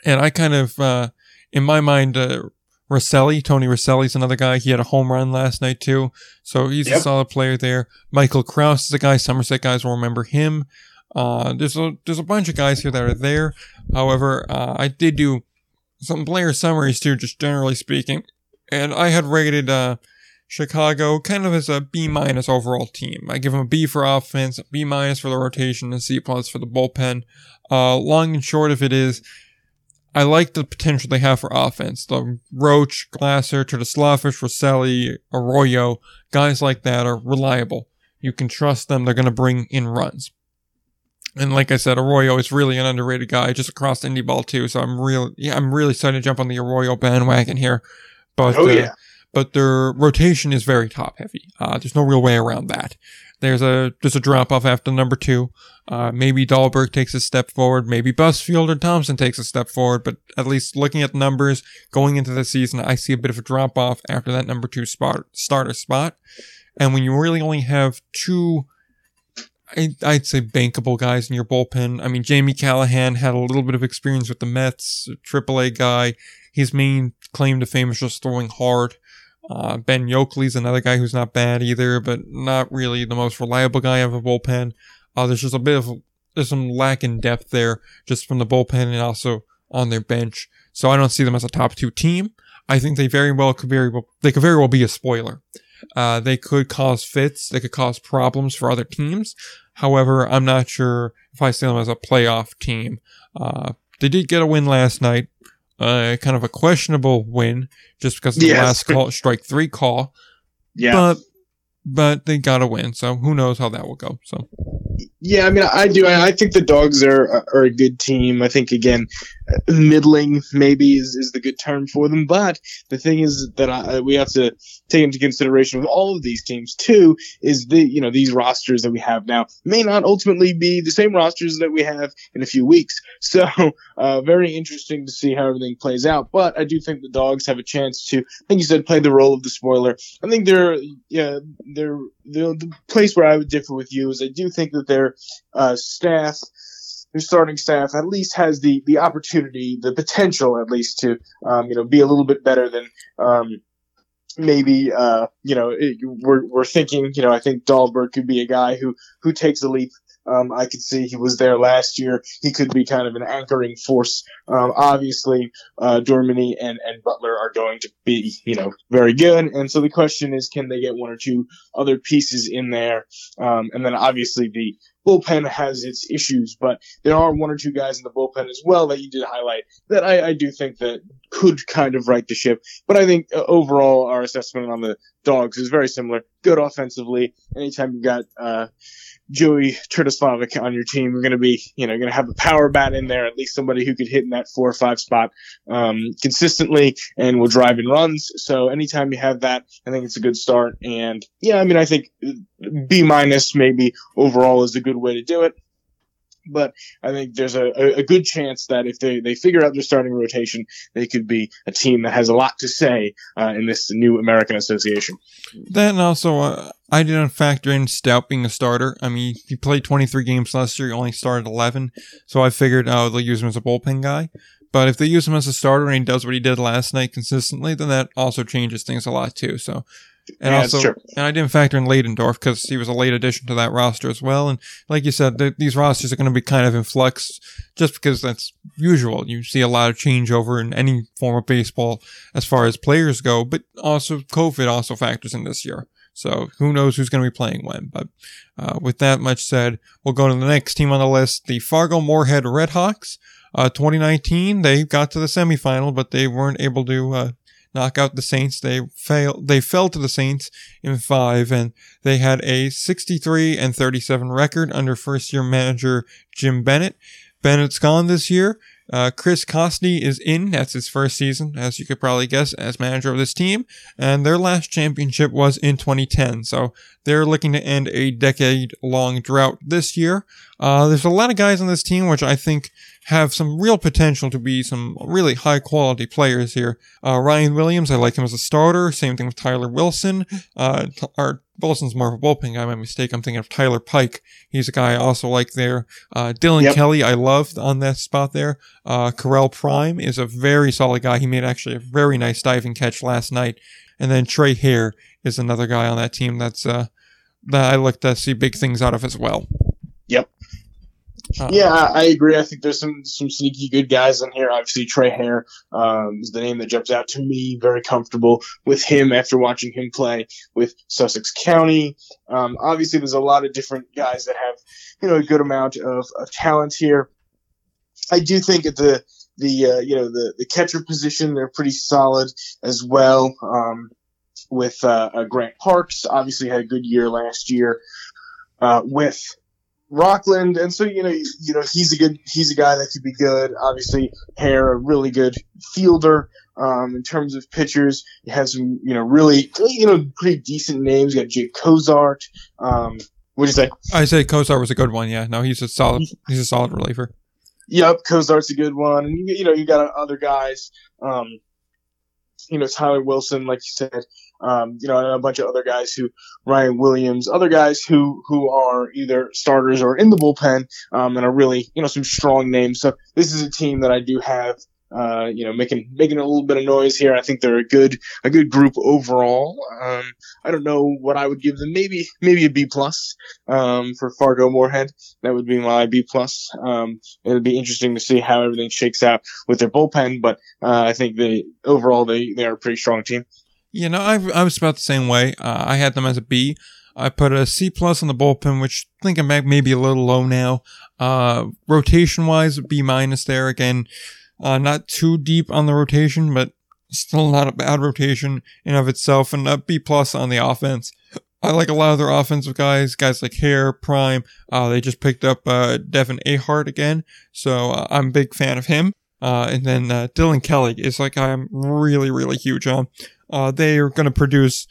And I kind of, uh, in my mind, uh, Rosselli, Tony Rosselli's another guy. He had a home run last night too, so he's a solid player there. Michael Kraus is a guy. Somerset guys will remember him. Uh, there's a there's a bunch of guys here that are there. However, uh, I did do some player summaries too, just generally speaking, and I had rated uh, Chicago kind of as a B minus overall team. I give them a B for offense, B minus for the rotation, and C plus for the bullpen. Uh, long and short of it is, I like the potential they have for offense. The Roache, Glasser, Terdoslavich, Rosselli, Arroyo, guys like that are reliable. You can trust them. They're going to bring in runs. And like I said, Arroyo is really an underrated guy just across indie ball too. So I'm real, yeah, I'm really starting to jump on the Arroyo bandwagon here. But Oh uh, yeah, but their rotation is very top heavy. Uh, there's no real way around that. There's a there's a drop off after number two. Uh, maybe Dahlberg takes a step forward. Maybe Busfield or Thompson takes a step forward. But at least looking at the numbers going into the season, I see a bit of a drop off after that number two spot starter spot. And when you really only have two, I, I'd say bankable guys in your bullpen. I mean, Jamie Callahan had a little bit of experience with the Mets, a AAA guy. His main claim to fame is just throwing hard. Uh, ben Yokley's another guy who's not bad either, but not really the most reliable guy of a bullpen. Uh, there's just a bit of, there's some lack in depth there just from the bullpen and also on their bench. So I don't see them as a top two team. I think they very well could very well, they could very well be a spoiler. Uh, they could cause fits. They could cause problems for other teams. However, I'm not sure if I see them as a playoff team. Uh, they did get a win last night. Uh, kind of a questionable win just because of the Yes. last call, strike three call. yeah. But, but they got a win. So who knows how that will go. So Yeah, I mean, I do. I think the dogs are are a good team. I think again, middling maybe is, is the good term for them. But the thing is that I, we have to take into consideration with all of these teams too is the you know these rosters that we have now may not ultimately be the same rosters that we have in a few weeks. [LAUGHS] So uh, very interesting to see how everything plays out. But I do think the dogs have a chance to, I think you said, play the role of the spoiler. I think they're yeah they're, they're the place where I would differ with you is I do think that uh, staff their starting staff at least has the the opportunity, the potential at least to um, you know be a little bit better than um, maybe uh, you know it, we're we're thinking you know I think Dahlberg could be a guy who who takes a leap. Um, I could see he was there last year. He could be kind of an anchoring force. Um, obviously, uh, and, and Butler are going to be, you know, very good. And so the question is, can they get one or two other pieces in there? Um, and then obviously the, bullpen has its issues, but there are one or two guys in the bullpen as well that you did highlight that I, I do think that could kind of right the ship. But I think uh, overall our assessment on the dogs is very similar. Good offensively. Anytime you've got uh, Joey Terdoslavich on your team, you're going to be, you know, going to have a power bat in there, at least somebody who could hit in that four or five spot um, consistently and will drive in runs. So anytime you have that, I think it's a good start. And yeah, I mean, I think B minus maybe overall is a good way to do it. But I think there's a, a good chance that if they, they figure out their starting rotation, they could be a team that has a lot to say uh, in this new American Association. Then also, uh, I didn't factor in Stout being a starter. I mean, he played 23 games last year. He only started 11. So I figured, oh, they'll use him as a bullpen guy. But if they use him as a starter and he does what he did last night consistently, then that also changes things a lot too. So and yeah, also, and I didn't factor in Ladendorf because he was a late addition to that roster as well. And like you said, th- these rosters are going to be kind of in flux just because that's usual. You see a lot of changeover in any form of baseball as far as players go, but also COVID also factors in this year. So who knows who's going to be playing when. But uh, with that much said, we'll go to the next team on the list, the Fargo Moorhead Redhawks. Uh, 2019, they got to the semifinal, but they weren't able to uh, knock out the Saints. They failed. They fell to the Saints in five, and they had a 63 and 37 record under first-year manager Jim Bennett. Bennett's gone this year. Uh, Chris Coste is in. That's his first season, as you could probably guess, as manager of this team. And their last championship was in 2010. So they're looking to end a decade long drought this year. Uh, there's a lot of guys on this team, which I think have some real potential to be some really high quality players here. Uh, Ryan Williams, I like him as a starter. Same thing with Tyler Wilson. Uh, our Wilson's more of a bullpen guy. My mistake. I'm thinking of Tyler Pike. He's a guy I also like there. Uh, Dylan yep. Kelly, I love on that spot there. Uh, Correlle Prime is a very solid guy. He made actually a very nice diving catch last night. And then Trey Hare is another guy on that team that's, uh, that I look to see big things out of as well. Yep. Uh, yeah, I agree. I think there's some some sneaky good guys in here. Obviously, Trey Hare um, is the name that jumps out to me. Very comfortable with him after watching him play with Sussex County. Um, obviously, there's a lot of different guys that have you know a good amount of, of talent here. I do think at the the uh, you know the the catcher position they're pretty solid as well. Um, with uh, uh, Grant Parks, obviously had a good year last year. Uh, with Rockland, and so you know, you know, he's a good, he's a guy that could be good. Obviously, Hare, a really good fielder. Um, in terms of pitchers, he has some, you know, really, you know, pretty decent names. You got Jake Cosart. Um, what do you say? I say Cosart was a good one. Yeah, no, he's a solid, he's a solid reliever. Yep, Cosart's a good one, and you, you know, you got other guys. Um, you know, Tyler Wilson, like you said, um, you know, a bunch of other guys who, Ryan Williams, other guys who, who are either starters or in the bullpen, um, and are really, you know, some strong names. So this is a team that I do have uh, you know, making making a little bit of noise here. I think they're a good a good group overall. Um, I don't know what I would give them. Maybe maybe a B plus um, for Fargo Moorhead. That would be my B plus. Um, it'll be interesting to see how everything shakes out with their bullpen, but uh, I think they overall they they are a pretty strong team. You know, I, I was about the same way. Uh, I had them as a B. I put a C plus on the bullpen, which thinking back maybe a little low now. Uh, rotation wise, B minus there again. Uh, not too deep on the rotation, but still not a bad rotation in of itself, and a B plus on the offense. I like a lot of their offensive guys, guys like Hare, Prime. Uh, they just picked up uh, Devin Ahart again, so uh, I'm a big fan of him. Uh, and then uh, Dylan Kelly is like I'm really, really huge on. Uh, they are going to produce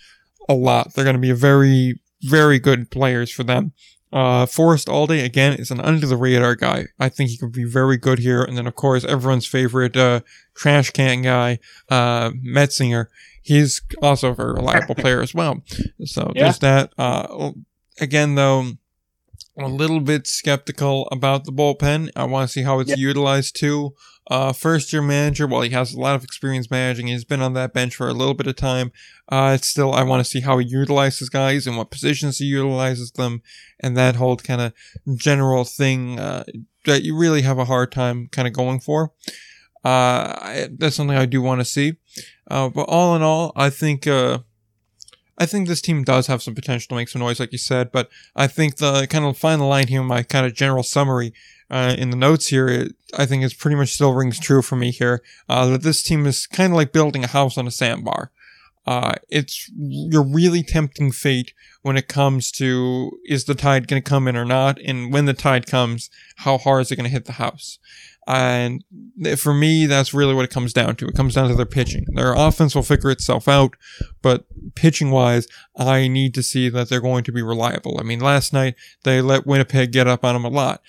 a lot. They're going to be very, very good players for them. Uh, Forrest Alday, again, is an under the radar guy. I think he could be very good here. And then, of course, everyone's favorite, uh, trash can guy, uh, Metzinger. He's also a very reliable [LAUGHS] player as well. So Yeah. there's that. Uh, again, though, I'm a little bit skeptical about the bullpen. I want to see how it's Yep. utilized too. Uh, first year manager, while he has a lot of experience managing, he's been on that bench for a little bit of time. Uh, still, I want to see how he utilizes guys and what positions he utilizes them and that whole kind of general thing, uh, that you really have a hard time kind of going for. Uh, I, that's something I do want to see. Uh, but all in all, I think, uh, I think this team does have some potential to make some noise, like you said, but I think the kind of final line here, my kind of general summary, uh, in the notes here, it, I think it's pretty much still rings true for me here, uh, that this team is kind of like building a house on a sandbar. Uh, it's, you're really tempting fate when it comes to, is the tide going to come in or not? And when the tide comes, how hard is it going to hit the house? And for me, that's really what it comes down to. It comes down to their pitching. Their offense will figure itself out, but pitching wise, I need to see that they're going to be reliable. I mean, last night they let Winnipeg get up on them a lot.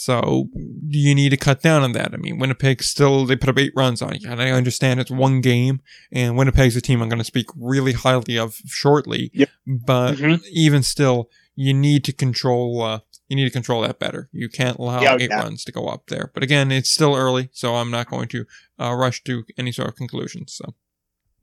So you need to cut down on that. I mean, Winnipeg still, they put up eight runs on you. And I understand it's one game and Winnipeg's a team I'm going to speak really highly of shortly. Yep. But Mhm. even still, you need to control, uh, you need to control that better. You can't allow Yeah, eight yeah. runs to go up there. But again, it's still early, so I'm not going to uh, rush to any sort of conclusions. So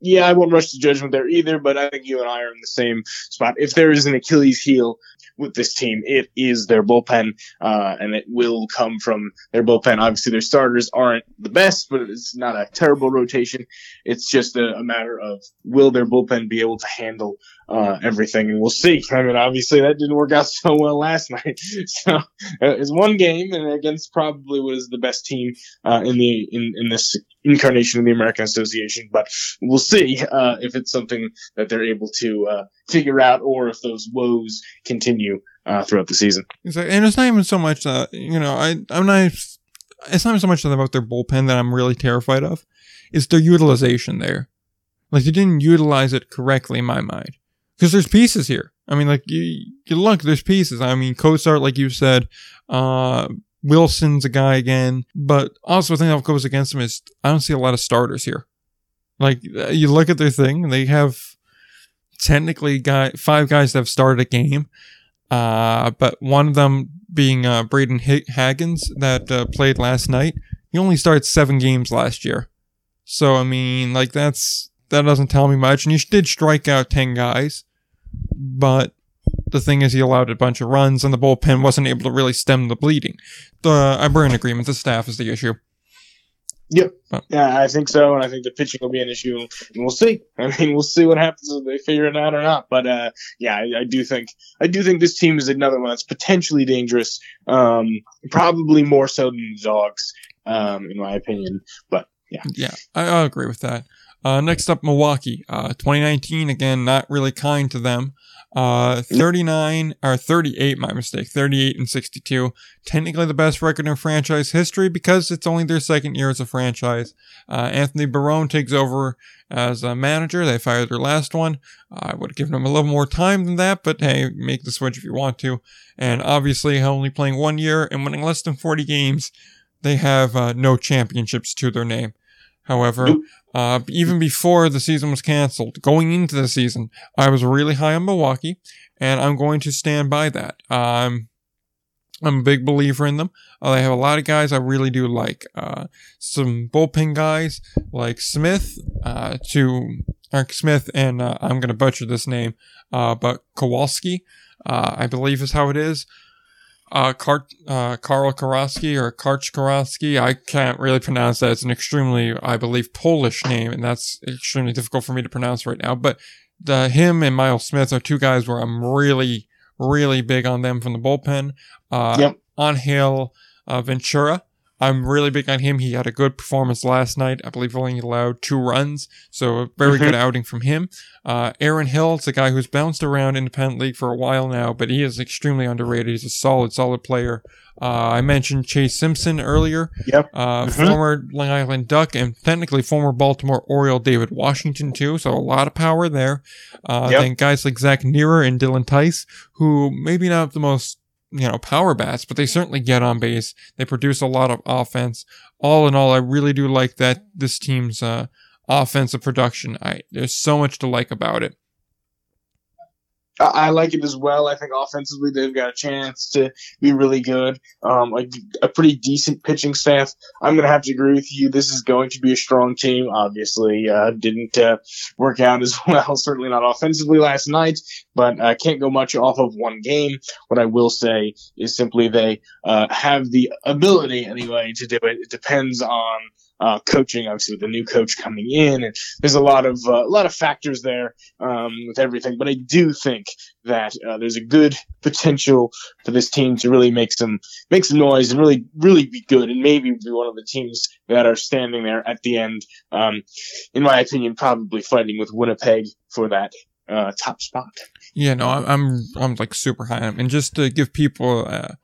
Yeah, I won't rush to judgment there either, but I think you and I are in the same spot. If there is an Achilles heel with this team, it is their bullpen, uh, and it will come from their bullpen. Obviously, their starters aren't the best, but it's not a terrible rotation. It's just a, a matter of will their bullpen be able to handle uh, everything, and we'll see. I mean, obviously, that didn't work out [LAUGHS] so well last night. [LAUGHS] So uh, it's one game, and against probably was the best team uh, in the in, in this incarnation of the American Association, but we'll see uh, if it's something that they're able to uh, figure out or if those woes continue uh, throughout the season. And it's not even so much that you know I I'm not. It's not so much about their bullpen that I'm really terrified of. It's their utilization there. Like they didn't utilize it correctly in my mind. Because there's pieces here. I mean, like you, you look, there's pieces. I mean, Cosart, like you said, uh, Wilson's a guy again, but also the thing that goes against him is I don't see a lot of starters here. Like uh, you look at their thing, they have technically guy five guys that have started a game. Uh, but one of them being uh, Braden Haggins that uh, played last night. He only started seven games last year. So, I mean, like, that's, that doesn't tell me much. And he did strike out 10 guys. But the thing is, he allowed a bunch of runs, and the bullpen wasn't able to really stem the bleeding. The, I'm in agreement. The staff is the issue. Yep. Oh. Yeah, I think so, and I think the pitching will be an issue, and we'll see. I mean, we'll see what happens if they figure it out or not. But uh, yeah, I, I do think I do think this team is another one that's potentially dangerous. Um, probably more so than the Dogs, um, in my opinion. But yeah, Yeah, I, I agree with that. Uh, next up, Milwaukee. Uh, 2019, again, not really kind to them. Uh, 39, or 38, my mistake, 38 and 62. Technically the best record in franchise history because it's only their second year as a franchise. Uh, Anthony Barone takes over as a manager. They fired their last one. I would have given him a little more time than that, but hey, make the switch if you want to. And obviously, only playing one year and winning less than 40 games, they have uh, no championships to their name. However, Nope. uh, even before the season was canceled, going into the season, I was really high on Milwaukee, and I'm going to stand by that. Um, I'm a big believer in them. Uh, they have a lot of guys I really do like. Uh, some bullpen guys like Smith, uh, to Eric Smith, and uh, I'm going to butcher this name, uh, but Kowalski, uh, I believe is how it is. Uh, Kar- uh, Karl Karowski or Karch Karowski. I can't really pronounce that. It's an extremely, I believe, Polish name, and that's extremely difficult for me to pronounce right now. But the him and Miles Smith are two guys where I'm really, really big on them from the bullpen. Uh, Yep. Angel uh, Ventura. I'm really big on him. He had a good performance last night. I believe only allowed two runs, so a very Mhm. good outing from him. Uh, Aaron Hill, it's a guy who's bounced around independent league for a while now, but he is extremely underrated. He's a solid, solid player. Uh, I mentioned Chase Simpson earlier. Yep. Uh, Mhm. Former Long Island Duck and technically former Baltimore Oriole David Washington too. So a lot of power there. Uh, Yep. Then guys like Zach Nehrir and Dylan Tice, who maybe not the most you know power bats, but they certainly get on base. They produce a lot of offense. All in all, I really do like that this team's uh, offensive production. I there's so much to like about it. I, like it as well. I think offensively they've got a chance to be really good. Um, like a pretty decent pitching staff. I'm gonna have to agree with you. This is going to be a strong team. Obviously, uh, didn't uh, work out [LAUGHS] as well. Certainly not offensively last night, but I can't go much off of one game. What I will say is simply they uh, have the ability anyway to do it. It depends on. Uh, coaching, obviously, with the new coach coming in, and there's a lot of uh, a lot of factors there um, with everything. But I do think that uh, there's a good potential for this team to really make some make some noise and really really be good and maybe be one of the teams that are standing there at the end. Um, in my opinion, probably fighting with Winnipeg for that uh, top spot. Yeah, no, I'm I'm, I'm like super high. And just to give people uh,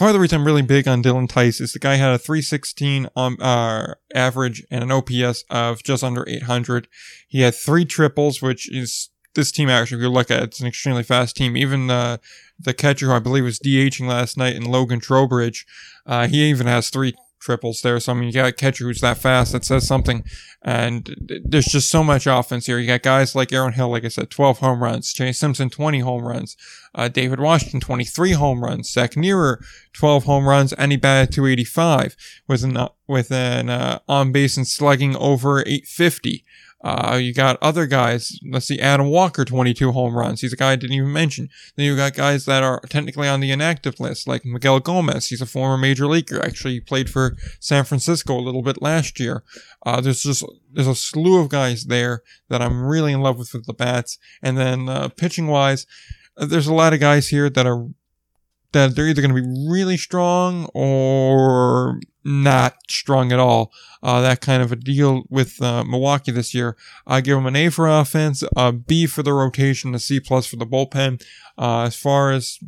part of the reason I'm really big on Dylan Tice is the guy had a 316 um, uh, average and an OPS of just under 800. He had three triples, which is this team actually, if you look at it, it's an extremely fast team. Even uh, the catcher who I believe was DHing last night in Logan Trowbridge, uh, he even has three triples there. So I mean, you got a catcher who's that fast. That says something. And there's just so much offense here. You got guys like Aaron Hill, like I said, 12 home runs. Chase Simpson, 20 home runs. Uh, David Washington, 23 home runs. Zach Nehrir, 12 home runs, and he batted 285 with an, uh, with an, uh, on base and slugging over 850. Uh, you got other guys. Let's see, Adam Walker, 22 home runs. He's a guy I didn't even mention. Then you got guys that are technically on the inactive list, like Miguel Gomez. He's a former major leaguer. Actually, played for San Francisco a little bit last year. Uh, there's just, there's a slew of guys there that I'm really in love with with the bats. And then, uh, pitching wise, uh, there's a lot of guys here that are, that they're either going to be really strong or not strong at all. Uh, that kind of a deal with uh, Milwaukee this year. I give them an A for offense, a B for the rotation, a C plus for the bullpen. Uh, as far as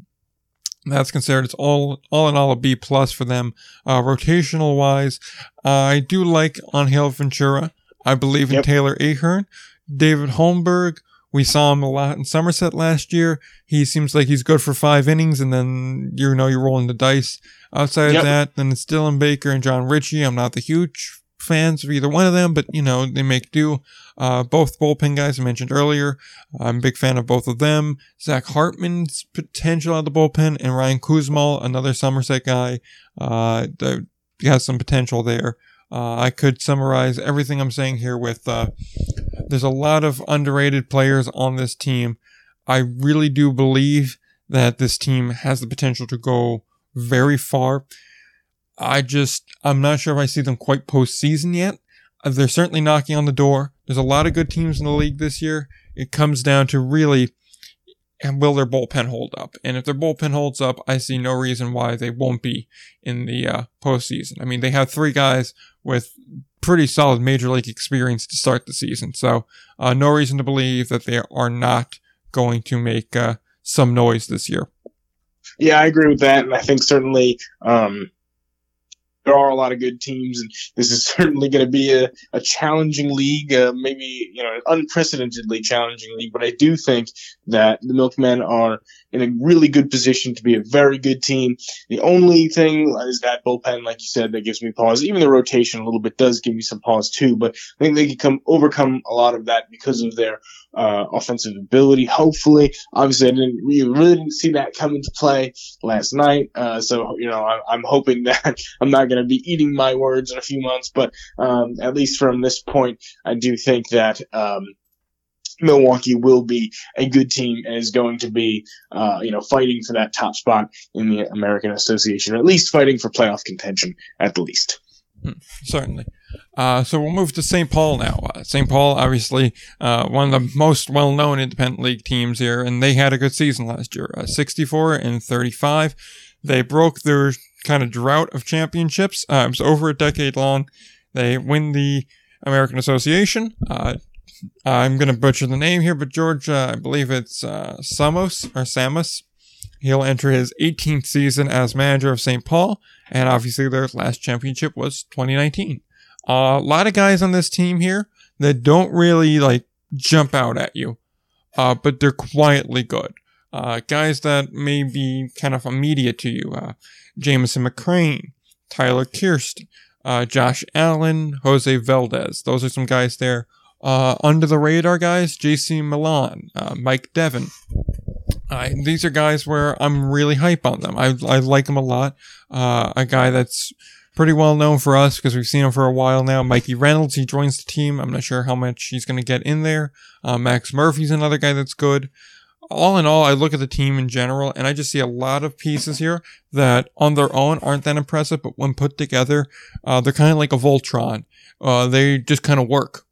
that's considered, it's all all in all a B plus for them. Uh, rotational wise, I do like Angel Ventura. I believe in Yep. Taylor Ahern, David Holmberg. We saw him a lot in Somerset last year. He seems like he's good for five innings, and then you know you're rolling the dice. Outside Yep. of that, then it's Dylan Baker and John Ritchie. I'm not the huge fans of either one of them, but you know they make do. Uh, both bullpen guys I mentioned earlier. I'm a big fan of both of them. Zach Hartman's potential out of the bullpen, and Ryan Kuzmal, another Somerset guy. Uh, the, has some potential there. Uh, I could summarize everything I'm saying here with uh, there's a lot of underrated players on this team. I really do believe that this team has the potential to go very far. I just, I'm not sure if I see them quite postseason yet. Uh, They're certainly knocking on the door. There's a lot of good teams in the league this year. It comes down to really, and will their bullpen hold up? And if their bullpen holds up, I see no reason why they won't be in the uh, postseason. I mean, they have three guys with pretty solid major league experience to start the season. So, uh, no reason to believe that they are not going to make uh, some noise this year. Yeah, I agree with that, and I think certainly um, there are a lot of good teams, and this is [LAUGHS] certainly going to be a, a challenging league, uh, maybe you know, an unprecedentedly challenging league. But I do think that the Milkmen are in a really good position to be a very good team. The only thing is that bullpen, like you said, that gives me pause. Even the rotation a little bit does give me some pause too. But I think they can come overcome a lot of that because of their uh, offensive ability. Hopefully, obviously, I didn't we really didn't see that come into play last night. Uh, so you know, I, I'm hoping [LAUGHS] that I'm not going to be eating my words in a few months. But um, at least from this point, I do think that. Um, Milwaukee will be a good team and is going to be, uh, you know, fighting for that top spot in the American Association, or at least fighting for playoff contention at the least. Certainly. Uh, so we'll move to St. Paul now. Uh, St. Paul, obviously, uh, one of the most well-known independent league teams here, and they had a good season last year. Uh, 64 and 35. They broke their kind of drought of championships. Uh, it was over a decade long. They win the American Association. Uh, I'm going to butcher the name here, but George, uh, I believe it's uh, Samos or Samus. He'll enter his 18th season as manager of St. Paul, and obviously their last championship was 2019. Uh, a lot of guys on this team here that don't really like jump out at you, uh, but they're quietly good. Uh, guys that may be kind of immediate to you. Uh, Jameson McGrane, Tyler Kirst, uh, Josh Allen, Jose Valdez. Those are some guys there. Uh, under the radar guys, JC Milan, uh, Mike Devon. these are guys where I'm really hype on them. I, I like them a lot. Uh, a guy that's pretty well known for us because we've seen him for a while now. Mikey Reynolds, he joins the team. I'm not sure how much he's going to get in there. Uh, Max Murphy's another guy that's good all in all, I look at the team in general and I just see a lot of pieces here that on their own aren't that impressive, but when put together, uh, they're kind of like a Voltron. Uh, they just kind of work.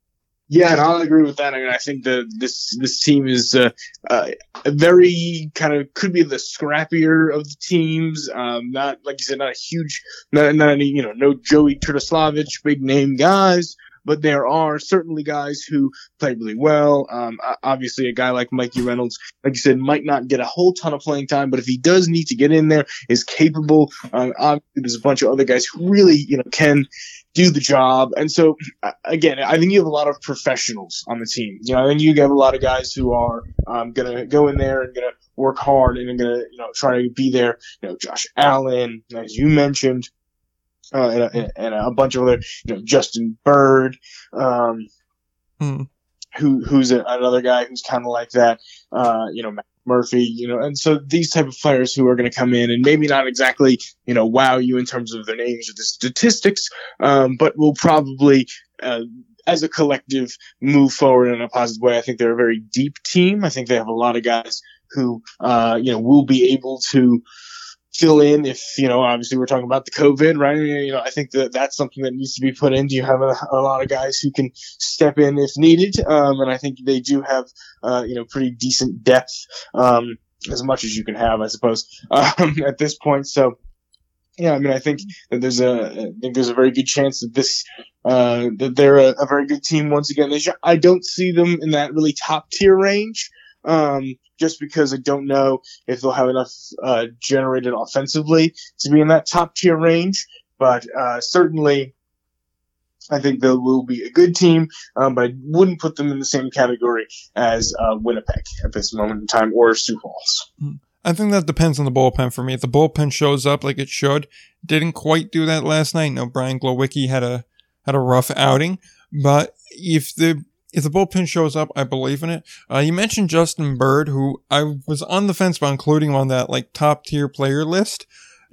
Yeah, and I'll agree with that. I mean, I think that this this team is uh, uh, very kind of could be the scrappier of the teams. Um, not like you said, not a huge, not, not any you know, no Joey Terdoslavich, big name guys, but there are certainly guys who play really well. Um, obviously, a guy like Mikey Reynolds, like you said, might not get a whole ton of playing time, but if he does need to get in there, is capable. Um, obviously, there's a bunch of other guys who really, you know, can do the job. And so, again, I think you have a lot of professionals on the team. You know, and you have a lot of guys who are um, going to go in there and going to work hard and going to, you know, try to be there. You know, Josh Allen, as you mentioned, uh, and, a, and, a, bunch of other, you know, Justin Bird, um, hmm. who who's a, another guy who's kind of like that, uh, you know, Matt Murphy, you know, and so these type of players who are going to come in and maybe not exactly, you know, wow you in terms of their names or the statistics, um, but will probably. Uh, as a collective, move forward in a positive way. I think they're a very deep team. I think they have a lot of guys who, uh, you know, will be able to, fill in if you know obviously we're talking about the covid right? You know i think that that's something that needs to be put in. Do you have a, a lot of guys who can step in if needed? Um, and i think they do have uh, you know pretty decent depth um, as much as you can have i suppose [LAUGHS] um, at this point. So yeah, I mean, I think that there's a, I think there's a very good chance that this, uh, that they're a, a very good team once again. I don't see them in that really top tier range, um, just because I don't know if they'll have enough uh, generated offensively to be in that top tier range. But uh, certainly, I think they will be a good team, um, but I wouldn't put them in the same category as uh, Winnipeg at this moment in time or Sioux Falls. Hmm. I think that depends on the bullpen for me. If the bullpen shows up like it should, didn't quite do that last night. No, Brian Glowicki had a had a rough outing, but if the if the bullpen shows up, I believe in it. Uh, you mentioned Justin Bird, who I was on the fence about including on that like top tier player list,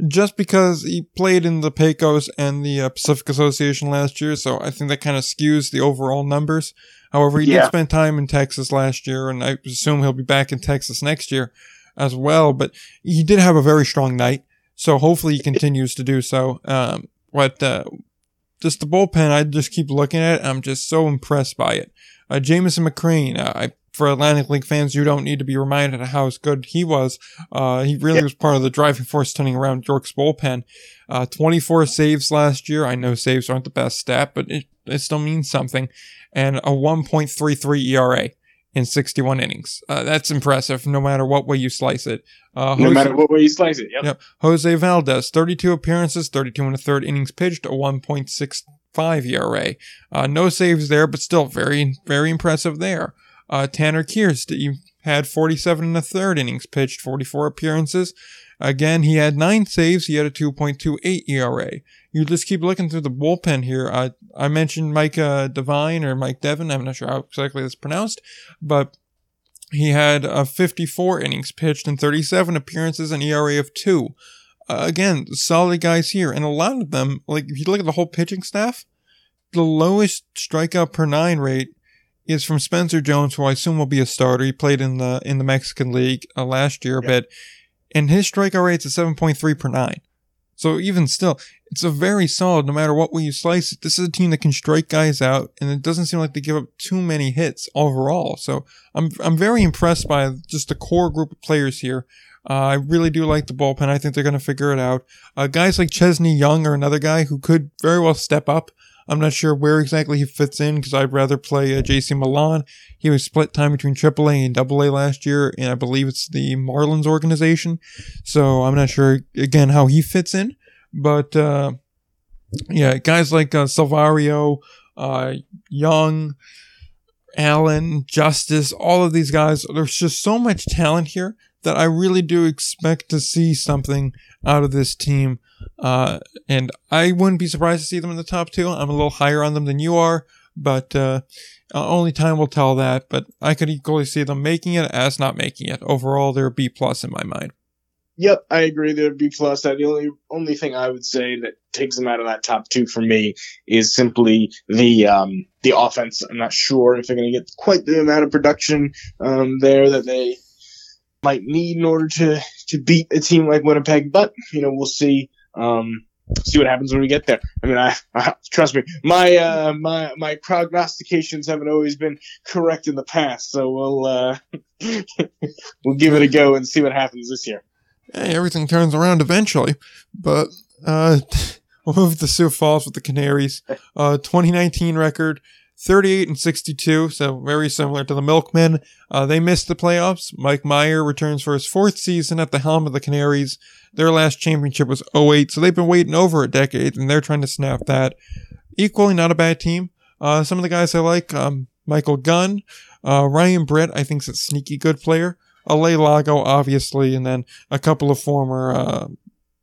just because he played in the Pecos and the uh, Pacific Association last year. So I think that kind of skews the overall numbers. However, he yeah. did spend time in Texas last year, and I assume he'll be back in Texas next year as well. But he did have a very strong night, so hopefully he continues to do so. Um, what uh, just the bullpen, I just keep looking at it. I'm just so impressed by it. Uh, Jameson McGrane, uh, I, for Atlantic League fans, you don't need to be reminded of how good he was. Uh, he really was part of the driving force turning around York's bullpen. Uh, 24 saves last year. I know saves aren't the best stat, but it, it still means something. And a 1.33 ERA in 61 innings. Uh, that's impressive, no matter what way you slice it. Uh, Jose, no matter what way you slice it. Yep. yep. Jose Valdez, 32 appearances, 32 and a third innings pitched, a 1.65 ERA. Uh, no saves there, but still very, very impressive there. Uh, Tanner Kirst, he had 47 and a third innings pitched, 44 appearances. Again, he had nine saves. He had a 2.28 ERA you just keep looking through the bullpen here. I I mentioned Mike uh, Devine or Mike Devon. I'm not sure how exactly that's pronounced, but he had uh, 54 innings pitched and 37 appearances, an ERA of two. Uh, again, solid guys here, and a lot of them, like if you look at the whole pitching staff, the lowest strikeout per nine rate is from Spencer Jones, who I assume will be a starter. He played in the in the Mexican League uh, last year, but and his strikeout rate's at 7.3 per nine. So even still, it's a very solid, no matter what way you slice it. This is a team that can strike guys out, and it doesn't seem like they give up too many hits overall. So I'm I'm very impressed by just the core group of players here. Uh, I really do like the bullpen. I think they're going to figure it out. Uh, guys like Chesney Young are another guy who could very well step up. I'm not sure where exactly he fits in because I'd rather play uh, JC Milan. He was split time between AAA and AA last year, and I believe it's the Marlins organization. So I'm not sure again how he fits in, but uh, yeah, guys like uh, Salvario, uh, Young, Allen, Justice, all of these guys. There's just so much talent here that I really do expect to see something out of this team. Uh, and I wouldn't be surprised to see them in the top two. I'm a little higher on them than you are, but uh, uh, only time will tell that. But I could equally see them making it as not making it. Overall, they're B plus in my mind. Yep, I agree. They're B plus. The only only thing I would say that takes them out of that top two for me is simply the um, the offense. I'm not sure if they're going to get quite the amount of production um, there that they might need in order to to beat a team like Winnipeg. But you know, we'll see. Um, see what happens when we get there. I mean, I, [LAUGHS] I trust me, my uh, my my prognostications haven't always been correct in the past, so we'll uh, [LAUGHS] we'll give it a go and see what happens this year. Hey, everything turns around eventually, but uh, [LAUGHS] we'll move to Sioux Falls with the Canaries. Uh, 2019 record. 38 and 62, so very similar to the Milkmen. Uh, they missed the playoffs. Mike Meyer returns for his fourth season at the helm of the Canaries. Their last championship was 08, so they've been waiting over a decade, and they're trying to snap that. Equally not a bad team. Uh, some of the guys I like, um, Michael Gunn, uh, Ryan Brett, I think is a sneaky good player. Alay Lago, obviously, and then a couple of former uh,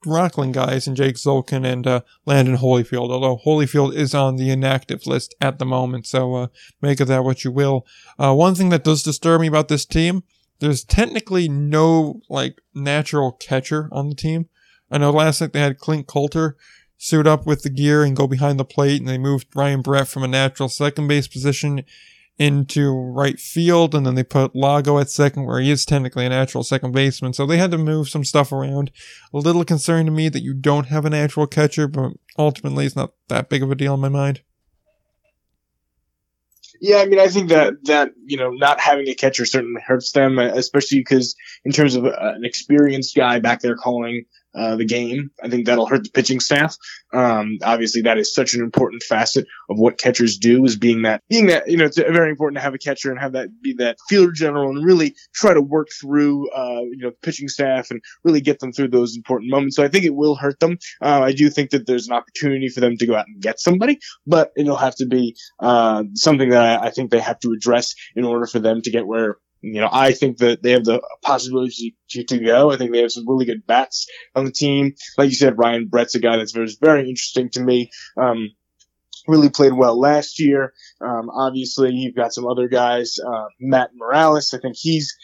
Rockland guys and Jake Zolkin and uh, Landon Holyfield, although Holyfield is on the inactive list at the moment, so uh, make of that what you will. Uh, one thing that does disturb me about this team, there's technically no like natural catcher on the team. I know last night they had Clint Coulter suit up with the gear and go behind the plate, and they moved Ryan Brett from a natural second base position into right field, and then they put Lago at second, where he is technically a natural second baseman. So they had to move some stuff around. A little concern to me that you don't have a natural catcher, but ultimately it's not that big of a deal in my mind. Yeah, I mean, I think that that you know not having a catcher certainly hurts them, especially because in terms of uh, an experienced guy back there calling uh, the game. I think that'll hurt the pitching staff. Um, obviously, that is such an important facet of what catchers do is being that, being that, you know, it's very important to have a catcher and have that be that fielder general and really try to work through, uh, you know, pitching staff and really get them through those important moments. So I think it will hurt them. Uh, I do think that there's an opportunity for them to go out and get somebody, but it'll have to be, uh, something that I, I think they have to address in order for them to get where you know, I think that they have the possibility to, to, go. I think they have some really good bats on the team. Like you said, Ryan Brett's a guy that's very, very interesting to me. Um, really played well last year. Um, obviously, you've got some other guys. Uh, Matt Morales, I think he's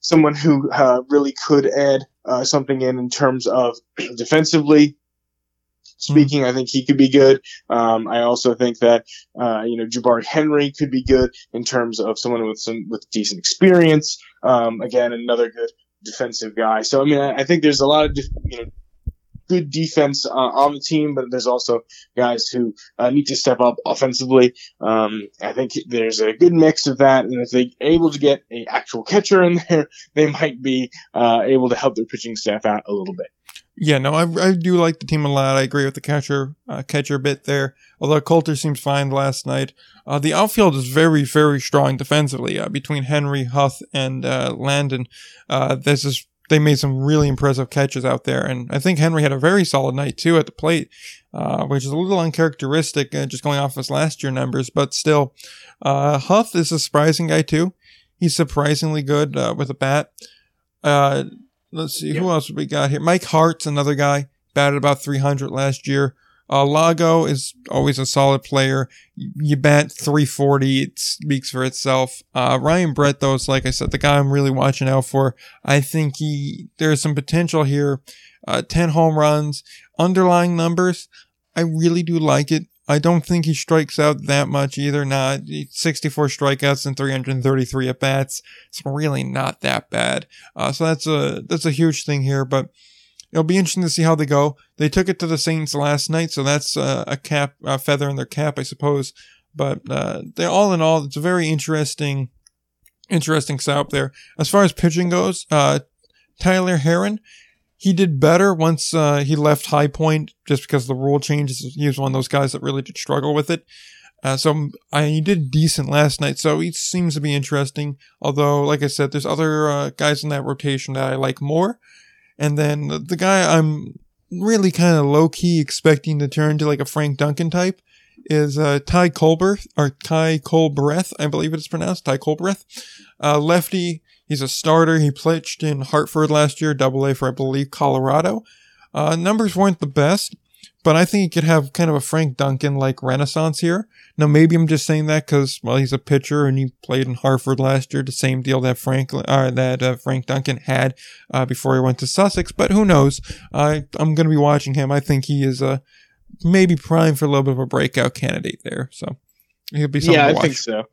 someone who uh, really could add uh, something in in terms of [CLEARS THROAT] defensively speaking. I think he could be good. Um, I also think that, uh, you know, Jabari Henry could be good in terms of someone with some, with decent experience. Um, again, another good defensive guy. So, I mean, I, I think there's a lot of, you know, good defense uh, on the team, but there's also guys who uh, need to step up offensively. Um, I think there's a good mix of that, and if they're able to get an actual catcher in there, [LAUGHS] they might be uh, able to help their pitching staff out a little bit. Yeah, no, I, I do like the team a lot. I agree with the catcher uh, catcher bit there. Although Coulter seems fine last night. Uh, the outfield is very very strong defensively uh, between Henry, Huth, and uh, Landon. Uh, this is they made some really impressive catches out there, and I think Henry had a very solid night too at the plate, uh, which is a little uncharacteristic just going off his last year numbers. But still, Huth is a surprising guy too. He's surprisingly good with a bat. Let's see, who else we got here? Mike Hart's another guy, batted about 300 last year. Uh, Lago is always a solid player. You bat 340, it speaks for itself. Uh, Ryan Brett, though, is like I said, the guy I'm really watching out for. I think he, there's some potential here. Uh, 10 home runs, underlying numbers. I really do like it. I don't think he strikes out that much either. Not 64 strikeouts and 333 at bats. It's really not that bad. Uh, so that's a that's a huge thing here. But it'll be interesting to see how they go. They took it to the Saints last night, so that's uh, a cap a feather in their cap, I suppose. But uh, they all in all, it's a very interesting interesting setup there. As far as pitching goes, uh, Tyler Herron, he did better once uh, he left High Point just because the rule changes. He was one of those guys that really did struggle with it. Uh, so I, he did decent last night, so he seems to be interesting. Although, like I said, there's other uh, guys in that rotation that I like more. And then the guy I'm really kind of low key expecting to turn to like a Frank Duncan type is uh, Ty Colbert or Ty Colbreth, I believe it's pronounced Ty Colbreth. Uh, lefty, he's a starter. He pitched in Hartford last year, Double A for I believe Colorado. Uh, numbers weren't the best, but I think he could have kind of a Frank Duncan like renaissance here. Now, maybe I'm just saying that because, well, he's a pitcher and he played in Hartford last year, the same deal that Frank, uh, that uh, Frank Duncan had uh, before he went to Sussex. But who knows? I, I'm going to be watching him. I think he is uh, maybe primed for a little bit of a breakout candidate there. So he'll be yeah, I think so.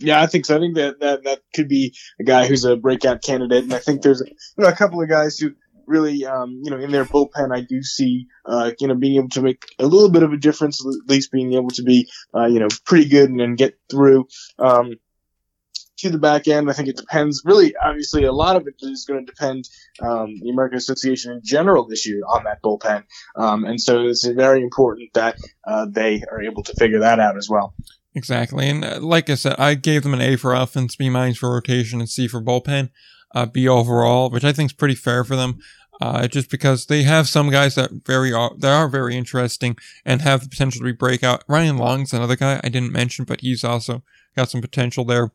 Yeah, I think so. I think that, that that could be a guy who's a breakout candidate, and I think there's you know, a couple of guys who really, um, you know, in their bullpen, I do see, uh, you know, being able to make a little bit of a difference, at least being able to be, uh, you know, pretty good and, get through. Um, to the back end, I think it depends. Really, obviously, a lot of it is going to depend um, the American Association in general this year on that bullpen, um, and so it's very important that uh, they are able to figure that out as well. Exactly, and uh, like I said, I gave them an A for offense, B minus for rotation, and C for bullpen uh, B overall, which I think is pretty fair for them. Uh, just because they have some guys that very are, that are very interesting and have the potential to be breakout. Ryan Long's another guy I didn't mention, but he's also got some potential there.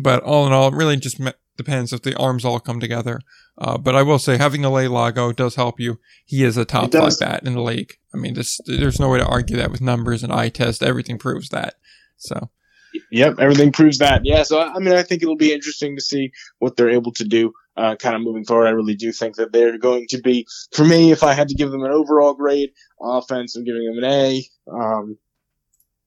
But all in all, it really just me- depends if the arms all come together. Uh, but I will say having Alay Lago does help you. He is a top five bat in the league. I mean, this, there's no way to argue that with numbers and eye test. Everything proves that. So Yep, everything proves that. Yeah, so I mean, I think it'll be interesting to see what they're able to do, uh, kind of moving forward. I really do think that they're going to be, for me, if I had to give them an overall grade, offense, I'm giving them an A. Um,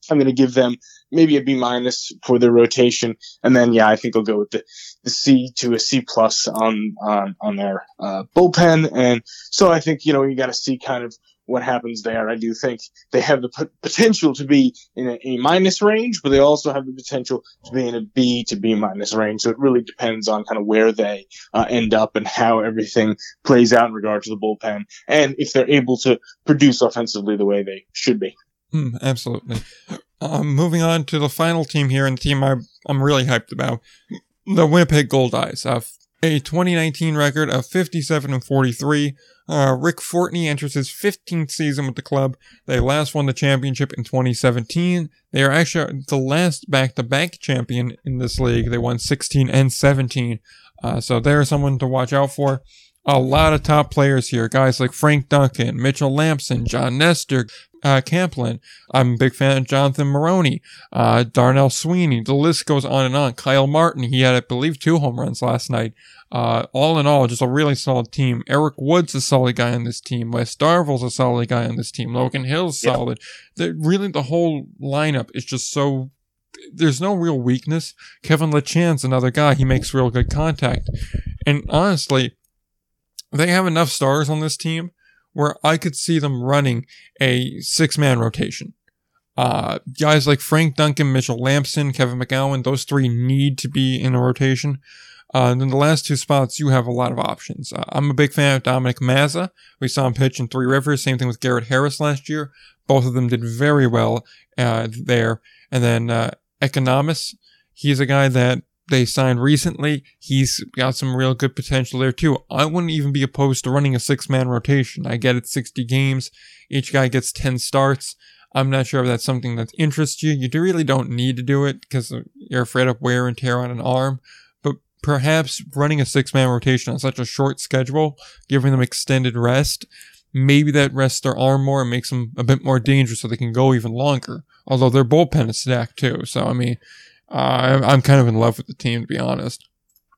I'm going to give them maybe a B minus for their rotation, and then yeah, I think I'll go with the, the C to a C plus on on on their uh, bullpen, and so I think you know you got to see kind of what happens there. I do think they have the p- potential to be in a, a, minus range, but they also have the potential to be in a B to B minus range. So it really depends on kind of where they uh, end up and how everything plays out in regard to the bullpen and if they're able to produce offensively the way they should be. Mm, absolutely. Um, moving on to the final team here, and the team I, I'm really hyped about, the Winnipeg Goldeyes. Uh, a 2019 record of 57 and 43. Uh, Rick Forney enters his 15th season with the club. They last won the championship in 2017. They are actually the last back-to-back champion in this league. They won 16 and 17. Uh, so they're someone to watch out for. A lot of top players here, guys like Frank Duncan, Mitchell Lambson, John Nestor, uh, Camplin. I'm a big fan of Jonathan Maroney, uh, Darnell Sweeney. The list goes on and on. Kyle Martin, he had, I believe, two home runs last night. Uh, all in all, just a really solid team. Eric Wood's a solid guy on this team. Wes Darville's a solid guy on this team. Logan Hill's solid. The, really, the whole lineup is just so. There's no real weakness. Kevin Lachance, another guy, he makes real good contact. And honestly, they have enough stars on this team where I could see them running a six man rotation. Uh, guys like Frank Duncan, Mitchell Lambson, Kevin McGowan, those three need to be in a rotation. Uh, and then the last two spots, you have a lot of options. Uh, I'm a big fan of Dominic Mazza. We saw him pitch in Three Rivers. Same thing with Garrett Harris last year. Both of them did very well uh, there. And then uh, Economos, he's a guy that they signed recently. He's got some real good potential there too. I wouldn't even be opposed to running a six man rotation. I get it 60 games. Each guy gets 10 starts. I'm not sure if that's something that interests you. You really don't need to do it because you're afraid of wear and tear on an arm. But perhaps running a six man rotation on such a short schedule, giving them extended rest, maybe that rests their arm more and makes them a bit more dangerous so they can go even longer. Although their bullpen is stacked too. So, I mean, uh, I'm kind of in love with the team, to be honest.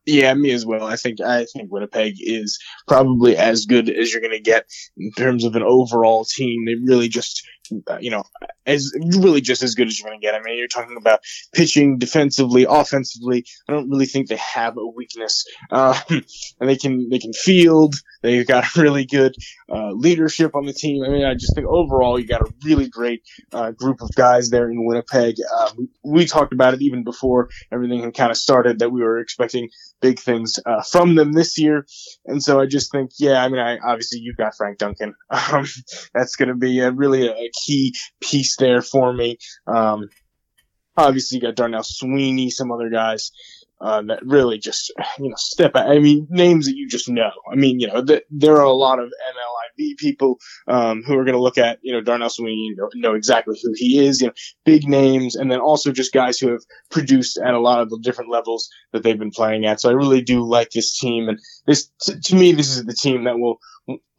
Yeah, me as well. I think I think Winnipeg is probably as good as you're going to get in terms of an overall team. They really just you know, as really just as good as you're going to get. I mean, you're talking about pitching, defensively, offensively. I don't really think they have a weakness, uh, [LAUGHS] and they can they can field. They've got really good uh, leadership on the team. I mean, I just think overall you got a really great uh, group of guys there in Winnipeg. Uh, we, we, talked about it even before everything had kind of started that we were expecting big things uh, from them this year, and so I just think, yeah, I mean, I obviously you've got Frank Duncan. [LAUGHS] Um, that's going to be a, really a key piece there for me. Um, obviously, you got Darnell Sweeney, some other guys uh, that really just you know step. Out. I mean, names that you just know. I mean, you know, th- there are a lot of MiLB people um, who are going to look at you know Darnell Sweeney, know, know exactly who he is. You know, big names, and then also just guys who have produced at a lot of the different levels that they've been playing at. So I really do like this team, and this to me, this is the team that will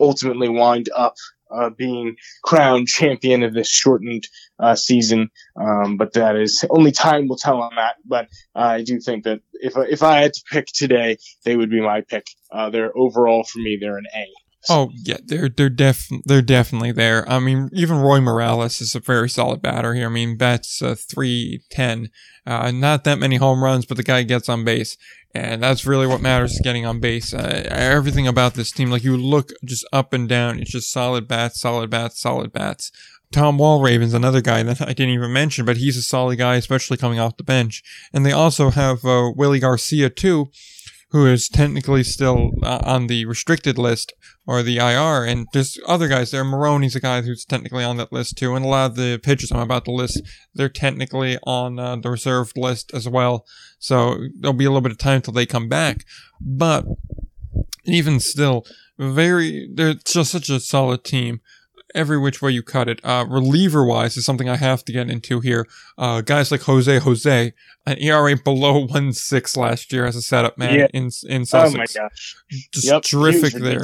ultimately wind up uh, being crowned champion of this shortened uh, season. Um, but that is only time will tell on that. But I do think that if if I had to pick today, they would be my pick. Uh, they're overall for me, they're an A. Oh yeah, they're they're def they're definitely there. I mean, even Roy Morales is a very solid batter here. I mean, bats uh, three ten, uh, not that many home runs, but the guy gets on base, and that's really what matters is getting on base. Uh, everything about this team, like you look just up and down, it's just solid bats, solid bats, solid bats. Tom Wallraven's another guy that I didn't even mention, but he's a solid guy, especially coming off the bench. And they also have uh, Willie Garcia too, who is technically still uh, on the restricted list or the IR. And there's other guys there. Maroney's a guy who's technically on that list too. And a lot of the pitchers I'm about to list, they're technically on uh, the reserved list as well. So there'll be a little bit of time till they come back. But even still, very, they're just such a solid team every which way you cut it. Uh, reliever wise is something I have to get into here. Uh, guys like Jose Jose, an ERA below [LAUGHS] one six last year as a setup man yeah. in in Sussex. Oh my gosh, just yep. terrific there.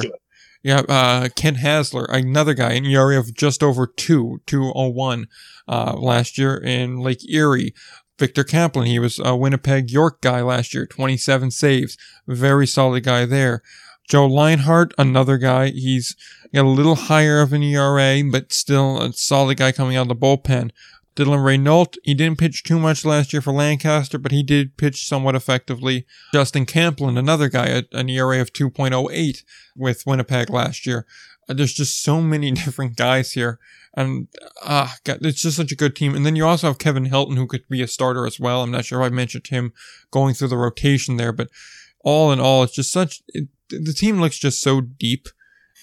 Yeah, uh, Ken Hasler, another guy, an ERA of just over two, two oh one, uh, last year in Lake Erie. Victor Kaplan, he was a Winnipeg York guy last year, 27 saves. Very solid guy there. Joe Linehart, another guy. He's got a little higher of an ERA, but still a solid guy coming out of the bullpen. Dylan Renault, he didn't pitch too much last year for Lancaster, but he did pitch somewhat effectively. Justin Camplin, another guy, an ERA of 2.08 with Winnipeg last year. Uh, there's just so many [LAUGHS] different guys here. And, ah, uh, it's just such a good team. And then you also have Kevin Hilton, who could be a starter as well. I'm not sure if I mentioned him going through the rotation there, but all in all, it's just such, it, the team looks just so deep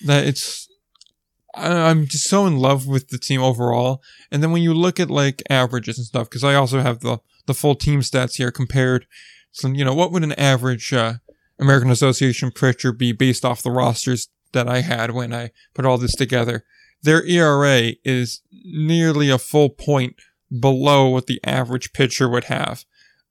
that it's I'm just so in love with the team overall. And then when you look at like averages and stuff, because I also have the the full team stats here compared. So you know, what would an average uh, American Association pitcher be based off the rosters that I had when I put all this together? Their ERA is nearly a full point below what the average pitcher would have.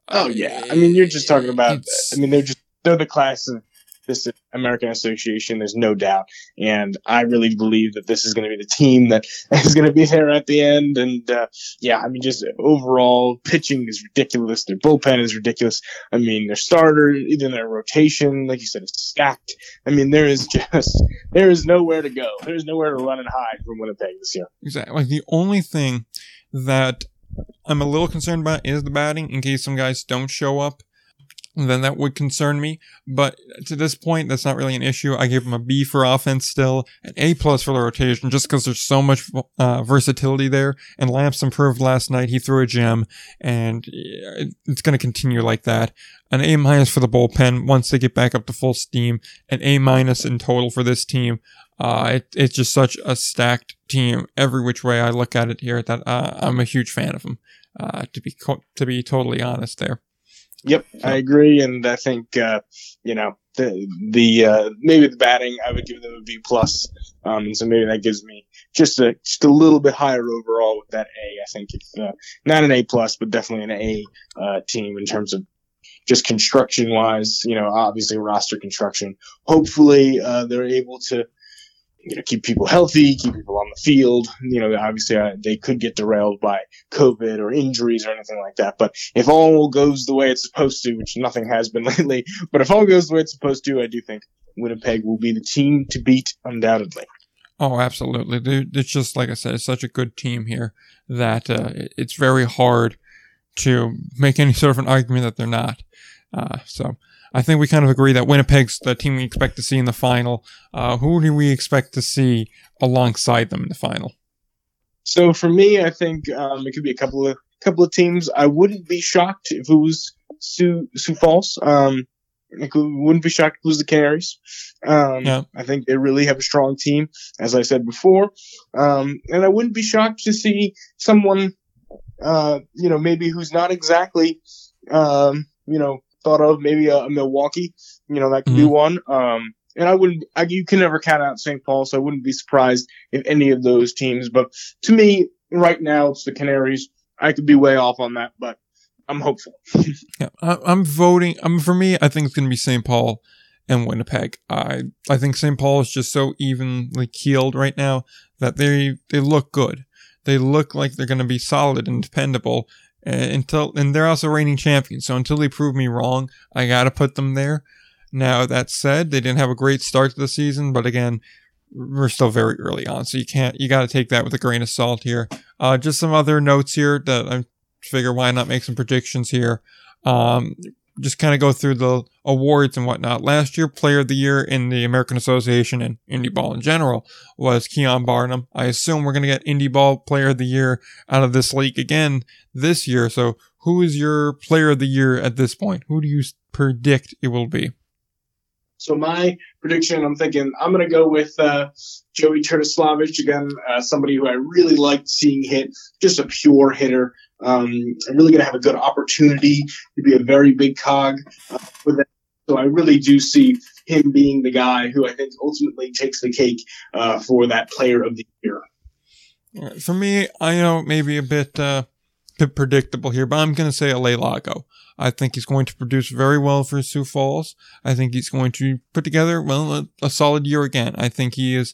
Oh yeah, I mean you're just talking about. It's, I mean they're just they're the class of this American Association. There's no doubt, and I really believe that this is going to be the team that [LAUGHS] is going to be there at the end. And uh, yeah, I mean, just overall pitching is ridiculous. Their bullpen is ridiculous. I mean, their starter, even their rotation, like you said, is stacked. I mean, there is [LAUGHS] just there is nowhere to go. There is nowhere to run and hide from Winnipeg this year. Exactly. Like the only thing that I'm a little concerned about is the batting in case some guys don't show up then that would concern me. But to this point, that's not really an issue. I gave him a B for offense still, an A plus for the rotation, just because there's so much uh, versatility there. And Lamps improved last night. He threw a gem, and it's going to continue like that. An A minus for the bullpen once they get back up to full steam. An A minus in total for this team. Uh, it, it's just such a stacked team every which way I look at it here that uh, I'm a huge fan of them. Uh, to be co- to be totally honest, there. Yep, I agree, and I think uh, you know the the uh, maybe the batting I would give them a B plus, um, and so maybe that gives me just a just a little bit higher overall with that A. I think it's uh, not an A plus, but definitely an A uh, team in terms of just construction wise. You know, obviously roster construction. Hopefully, uh, they're able to you know, keep people healthy, keep people on the field. You know, obviously uh, they could get derailed by COVID or injuries or anything like that. But if all goes the way it's supposed to, which nothing has been [LAUGHS] lately, but if all goes the way it's supposed to, I do think Winnipeg will be the team to beat undoubtedly. Oh, absolutely. It's just like I said, it's such a good team here that uh, it's very hard to make any sort of an argument that they're not. Uh, so I think we kind of agree that Winnipeg's the team we expect to see in the final. Uh, who do we expect to see alongside them in the final? So for me, I think um, it could be a couple of couple of teams. I wouldn't be shocked if it was Sioux Sioux Falls. Um, I wouldn't be shocked if it was the Canaries. Um, Yeah. I think they really have a strong team, as I said before. Um, and I wouldn't be shocked to see someone, uh, you know, maybe who's not exactly, um, you know, thought of maybe a, a Milwaukee. You know, that could be one. Um, and I wouldn't, I, you can never count out St. Paul, so I wouldn't be surprised if any of those teams. But to me, right now, it's the Canaries. I could be way off on that, but I'm hopeful. [LAUGHS] Yeah, I, I'm voting. I'm for me. I think it's going to be St. Paul and Winnipeg. I I think St. Paul is just so evenly keeled right now that they they look good. They look like they're going to be solid and dependable uh, until and they're also reigning champions. So until they prove me wrong, I got to put them there. Now that said, they didn't have a great start to the season, but again, we're still very early on, so you can't you got to take that with a grain of salt here. Uh, just some other notes here that I figure why not make some predictions here. Um, just kind of go through the awards and whatnot. Last year, Player of the Year in the American Association and Indie Ball in general was Keon Barnum. I assume we're going to get Indie Ball Player of the Year out of this league again this year. So, who is your Player of the Year at this point? Who do you predict it will be? So my prediction, I'm thinking I'm going to go with uh, Joey Terdoslavich again, uh, somebody who I really liked seeing hit, just a pure hitter. Um, I'm really going to have a good opportunity to be a very big cog uh, with that. So I really do see him being the guy who I think ultimately takes the cake uh, for that Player of the Year. For me, I know maybe a bit, uh, bit predictable here, but I'm going to say Alay Lago. I think he's going to produce very well for Sioux Falls. I think he's going to put together, well, a, a solid year again. I think he is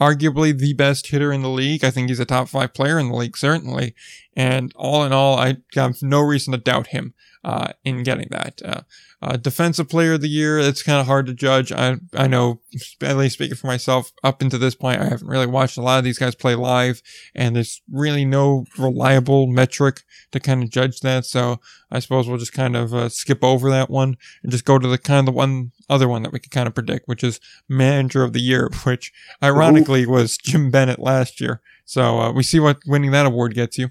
arguably the best hitter in the league. I think he's a top five player in the league, certainly. And all in all, I have no reason to doubt him, uh, in getting that. Uh, uh, defensive player of the year, it's kind of hard to judge. I, I know, at least speaking for myself, up until this point, I haven't really watched a lot of these guys play live, and there's really no reliable metric to kind of judge that. So I suppose we'll just kind of uh, skip over that one and just go to the kind of the one other one that we could kind of predict, which is manager of the year, [LAUGHS] which ironically was Jim Bennett last year. So uh, we see what winning that award gets you.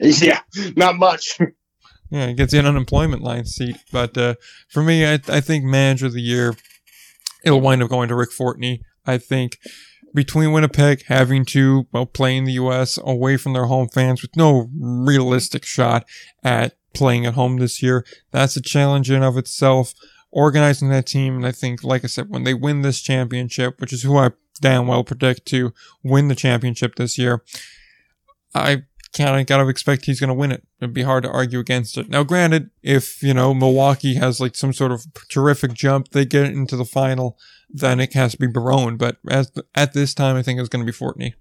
[LAUGHS] Yeah, not much. Yeah, it gets you an unemployment line seat. But uh, for me, I, I think manager of the year, it'll wind up going to Rick Forney. I think between Winnipeg having to well play in the U.S. away from their home fans with no realistic shot at playing at home this year, that's a challenge in of itself. Organizing that team, and I think, like I said, when they win this championship, which is who I damn well predict to win the championship this year, I kind of got to expect he's going to win it. It'd be hard to argue against it. Now, granted, if, you know, Milwaukee has like some sort of terrific jump, they get into the final, then it has to be Barone. But as, at this time, I think it's going to be Forney.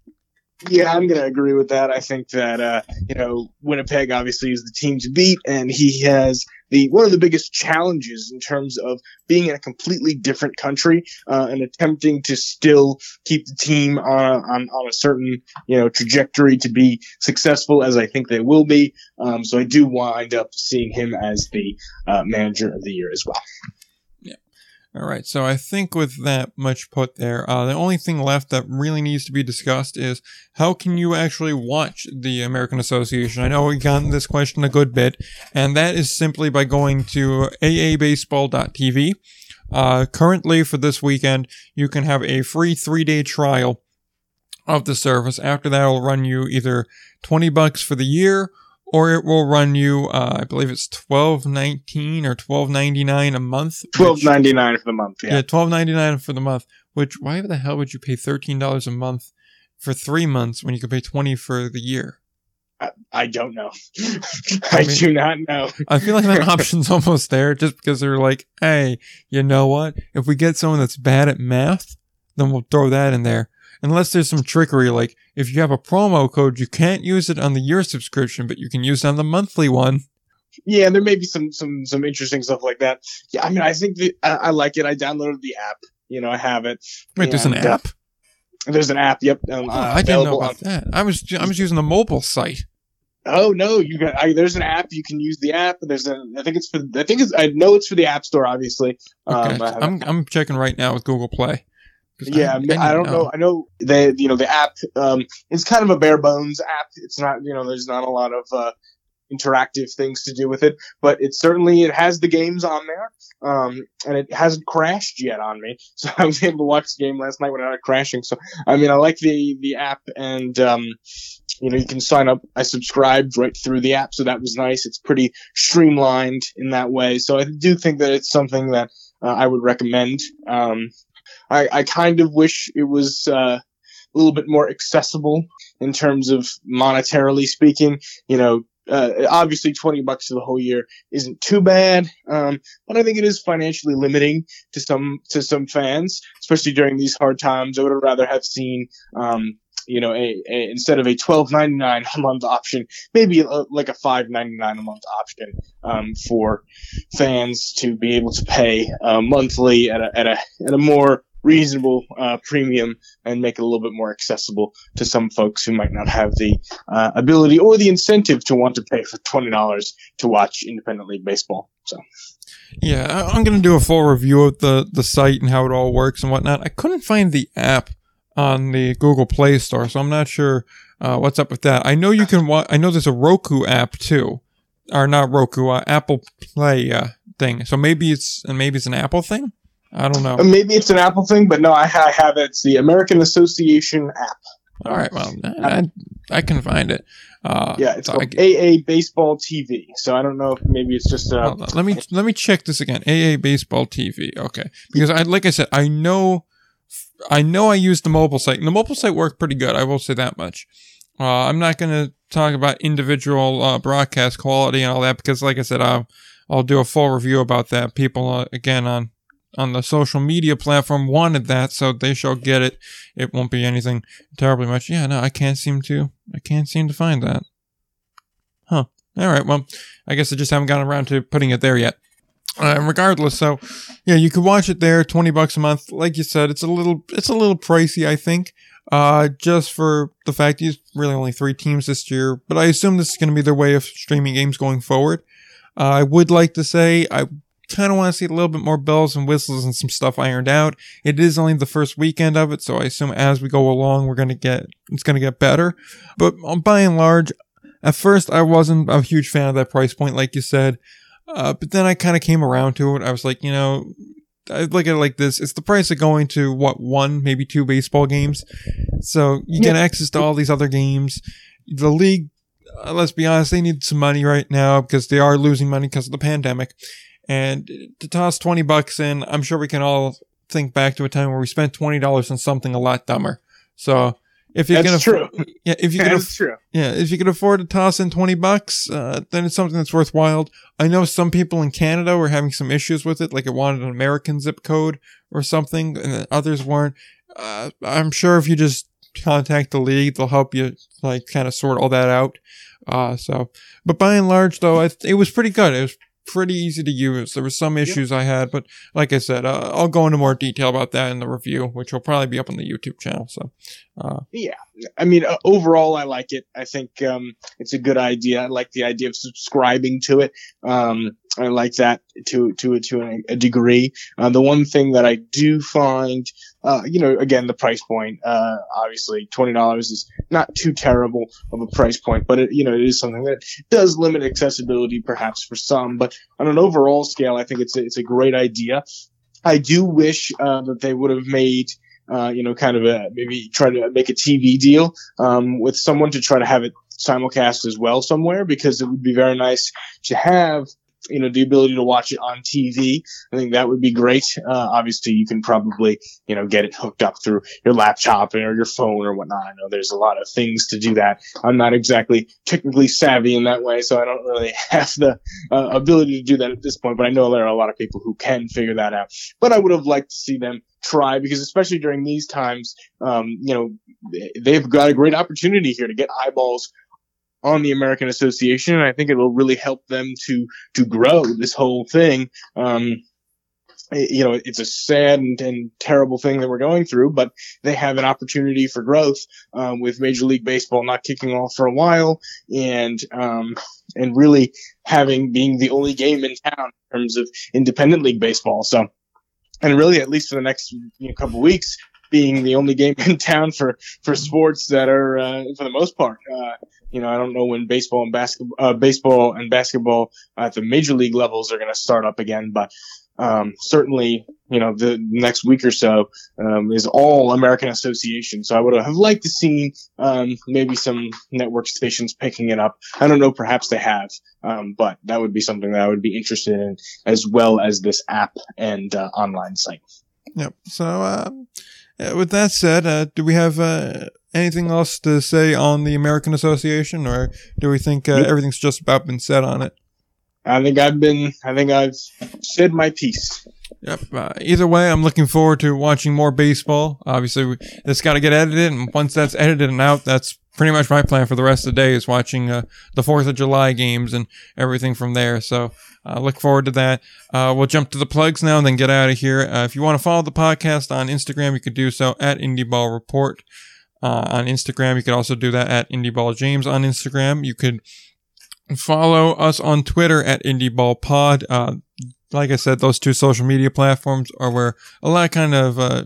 Yeah, I'm going to agree with that. I think that uh, you know Winnipeg obviously is the team to beat, and he has the one of the biggest challenges in terms of being in a completely different country uh, and attempting to still keep the team on, on on a certain you know trajectory to be successful, as I think they will be. Um, so I do wind up seeing him as the uh, manager of the year as well. All right. So I think with that much put there, uh, the only thing left that really needs to be discussed is how can you actually watch the American Association? I know we've gotten this question a good bit, and that is simply by going to aabaseball.tv. Uh, currently for this weekend, you can have a free three day trial of the service. After that, it'll run you either 20 bucks for the year or it will run you, uh, I believe it's twelve nineteen or twelve ninety nine a month. Twelve ninety nine for the month. yeah, Yeah. twelve ninety nine for the month. Which why the hell would you pay thirteen dollars a month for three months when you could pay twenty for the year? I, I don't know. [LAUGHS] I, mean- do not know. I feel like that [LAUGHS] option's almost there just because they're like, hey, you know what? If we get someone that's bad at math, then we'll throw that in there. Unless there's some trickery, like if you have a promo code, you can't use it on the year subscription, but you can use it on the monthly one. Yeah, there may be some some some interesting stuff like that. Yeah, I mean, I think that I, I like it. I downloaded the app. You know, I have it. Wait, there's an And, uh, app? there's an app. Yep. Um, Oh, uh, I didn't know available on- about that. I was I was using the mobile site. Oh no, you got. I, there's an app. You can use the app. There's a. I think it's for. I think it's. I know it's for the App Store, obviously. Okay. Um, I I'm I'm checking right now with Google Play. Yeah, I, I don't know. I know they, you know, the app um, is kind of a bare bones app. It's not, you know, there's not a lot of uh, interactive things to do with it, but it certainly it has the games on there, um, and it hasn't crashed yet on me. [LAUGHS] So I was able to watch the game last night without it crashing. So I mean, I like the the app, and um, you know, you can sign up. I subscribed right through the app, so that was nice. It's pretty streamlined in that way. So I do think that it's something that uh, I would recommend. Um, I, I kind of wish it was uh, a little bit more accessible in terms of monetarily speaking. You know, uh, obviously 20 bucks for the whole year isn't too bad, um, but I think it is financially limiting to some to some fans, especially during these hard times. I would have rather have seen. Um, you know, a, a, instead of a twelve ninety nine a month option, maybe a, like a five ninety nine a month option um, for fans to be able to pay uh, monthly at a, at a at a more reasonable uh, premium and make it a little bit more accessible to some folks who might not have the uh, ability or the incentive to want to pay for twenty dollars to watch independent league baseball. So Yeah, I'm gonna do a full review of the the site and how it all works and whatnot. I couldn't find the app on the Google Play Store, so I'm not sure uh, what's up with that. I know you can. Wa- I know there's a Roku app too, or not Roku, uh, Apple Play uh, thing. So maybe it's and maybe it's an Apple thing. I don't know. uh, maybe it's an Apple thing, but no, I, I have it. It's the American Association app. All right, well, I, I, can find it. Uh, Yeah, it's so called I- AA Baseball TV. So I don't know if maybe it's just uh, let me let me check this again. AA Baseball TV. Okay, because I like I said, I know, I know I used the mobile site, and the mobile site worked pretty good. I will say that much. Uh, I'm not going to talk about individual uh, broadcast quality and all that because, like I said, I'll I'll do a full review about that. People uh, again on on the social media platform wanted that, so they shall get it. It won't be anything terribly much. Yeah, no, I can't seem to. I can't seem to find that. Huh. All right. Well, I guess I just haven't gotten around to putting it there yet. Uh, regardless, so yeah, you could watch it there, twenty bucks a month. Like you said, it's a little, it's a little pricey, I think, uh, just for the fact he's really only three teams this year. But I assume this is going to be their way of streaming games going forward. Uh, I would like to say I kind of want to see a little bit more bells and whistles and some stuff ironed out. It is only the first weekend of it, so I assume as we go along, we're going to get, it's going to get better. But um, by and large, at first I wasn't a huge fan of that price point, like you said. Uh, but then I kind of came around to it. I was like, you know, I look at it like this. It's the price of going to what one, maybe two baseball games. So you get access to all these other games. The league, uh, let's be honest, they need some money right now because they are losing money because of the pandemic. And to toss 20 bucks in, I'm sure we can all think back to a time where we spent $20 on something a lot dumber. So if you can, true. yeah, if you [LAUGHS] can, That's true. yeah, if you can afford to toss in 20 bucks, uh, then it's something that's worthwhile. I know some people in Canada were having some issues with it, like it wanted an American zip code or something, and others weren't. Uh, I'm sure if you just contact the league, they'll help you, like, kind of sort all that out. Uh, so, but by and large, though, I, it was pretty good. It was pretty easy to use. There were some issues I had, but like I said, uh, I'll go into more detail about that in the review, which will probably be up on the YouTube channel. So, uh, yeah, I mean, uh, overall, I like it. I think um, it's a good idea. I like the idea of subscribing to it. Um, I like that to to to a, a degree. Uh, the one thing that I do find, uh, you know, again, the price point. Uh, obviously, twenty dollars is not too terrible of a price point, but it, you know, it is something that does limit accessibility, perhaps for some. But on an overall scale, I think it's a, it's a great idea. I do wish uh, that they would have made uh, you know, kind of a maybe try to make a TV deal um, with someone to try to have it simulcast as well somewhere because it would be very nice to have you know the ability to watch it on TV. I think that would be great. Uh, obviously, you can probably you know get it hooked up through your laptop or your phone or whatnot. I know there's a lot of things to do that. I'm not exactly technically savvy in that way, so I don't really [LAUGHS] have the uh, ability to do that at this point. But I know there are a lot of people who can figure that out. But I would have liked to see them try because especially during these times, um, you know, they've got a great opportunity here to get eyeballs on the American Association, and I think it will really help them to to grow this whole thing. Um, you know, it's a sad and, and, terrible thing that we're going through, but they have an opportunity for growth um, with Major League Baseball not kicking off for a while, and um, and really having being the only game in town in terms of independent league baseball. So, and really, at least for the next you know, couple weeks, being the only game in town for for sports that are uh, for the most part. Uh, you know, I don't know when baseball and basketball, uh, baseball and basketball at the major league levels are going to start up again, but um, certainly, you know, the next week or so um, is all American Association. So I would have liked to see um, maybe some network stations picking it up. I don't know, perhaps they have, um, but that would be something that I would be interested in, as well as this app and uh, online site. Yep. So uh, with that said, uh, do we have uh, anything else to say on the American Association, or do we think uh, everything's just about been said on it? I think I've been, I think I've said my piece. Yep. Uh, either way, I'm looking forward to watching more baseball. Obviously, we, it's got to get edited, and once that's edited and out, that's pretty much my plan for the rest of the day is watching uh, the Fourth of July games and everything from there. So, uh, look forward to that. Uh, we'll jump to the plugs now and then get out of here. Uh, if you want to follow the podcast on Instagram, you could do so at Indie Ball Report uh, on Instagram. You could also do that at Indie Ball James on Instagram. You could Follow us on Twitter at IndieBallPod. Uh, like I said, those two social media platforms are where a lot of kind of uh,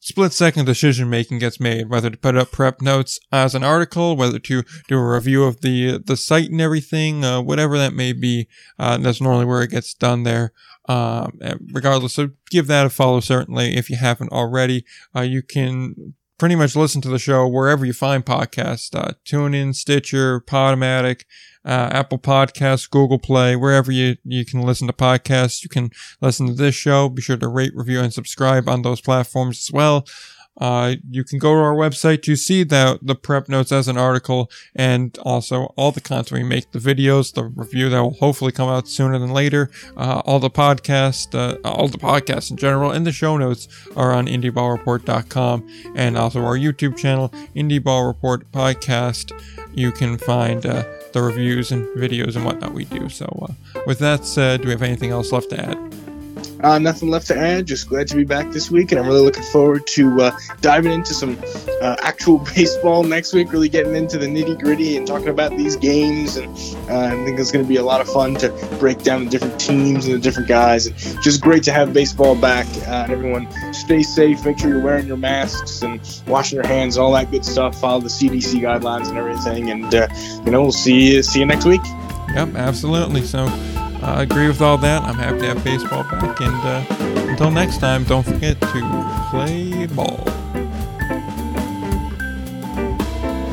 split second decision making gets made, whether to put up prep notes as an article, whether to do a review of the the site and everything, uh, whatever that may be. Uh, that's normally where it gets done there. Um, regardless, so give that a follow certainly if you haven't already. Uh, you can pretty much listen to the show wherever you find podcasts. Uh, TuneIn, Stitcher, Podomatic, uh, Apple Podcasts, Google Play, wherever you, you can listen to podcasts. You can listen to this show. Be sure to rate, review, and subscribe on those platforms as well. Uh, you can go to our website to see the, the prep notes as an article and also all the content we make, the videos, the review that will hopefully come out sooner than later, uh, all the podcast, uh, all the podcasts in general, and the show notes are on IndieBallReport.com and also our YouTube channel, Indie Ball Report Podcast. You can find uh, the reviews and videos and whatnot we do. So, uh, with that said, do we have anything else left to add? Uh, nothing left to add. Just glad to be back this week, and I'm really looking forward to uh, diving into some uh, actual [LAUGHS] baseball next week. Really getting into the nitty gritty and talking about these games, and uh, I think it's going to be a lot of fun to break down the different teams and the different guys. And just great to have baseball back. Uh, and everyone, stay safe. Make sure you're wearing your masks and washing your hands, all that good stuff. Follow the CDC guidelines and everything. And uh, you know, we'll see you see you next week. Yep, absolutely. So. I agree with all that. I'm happy to have baseball back. And uh, until next time, don't forget to play ball.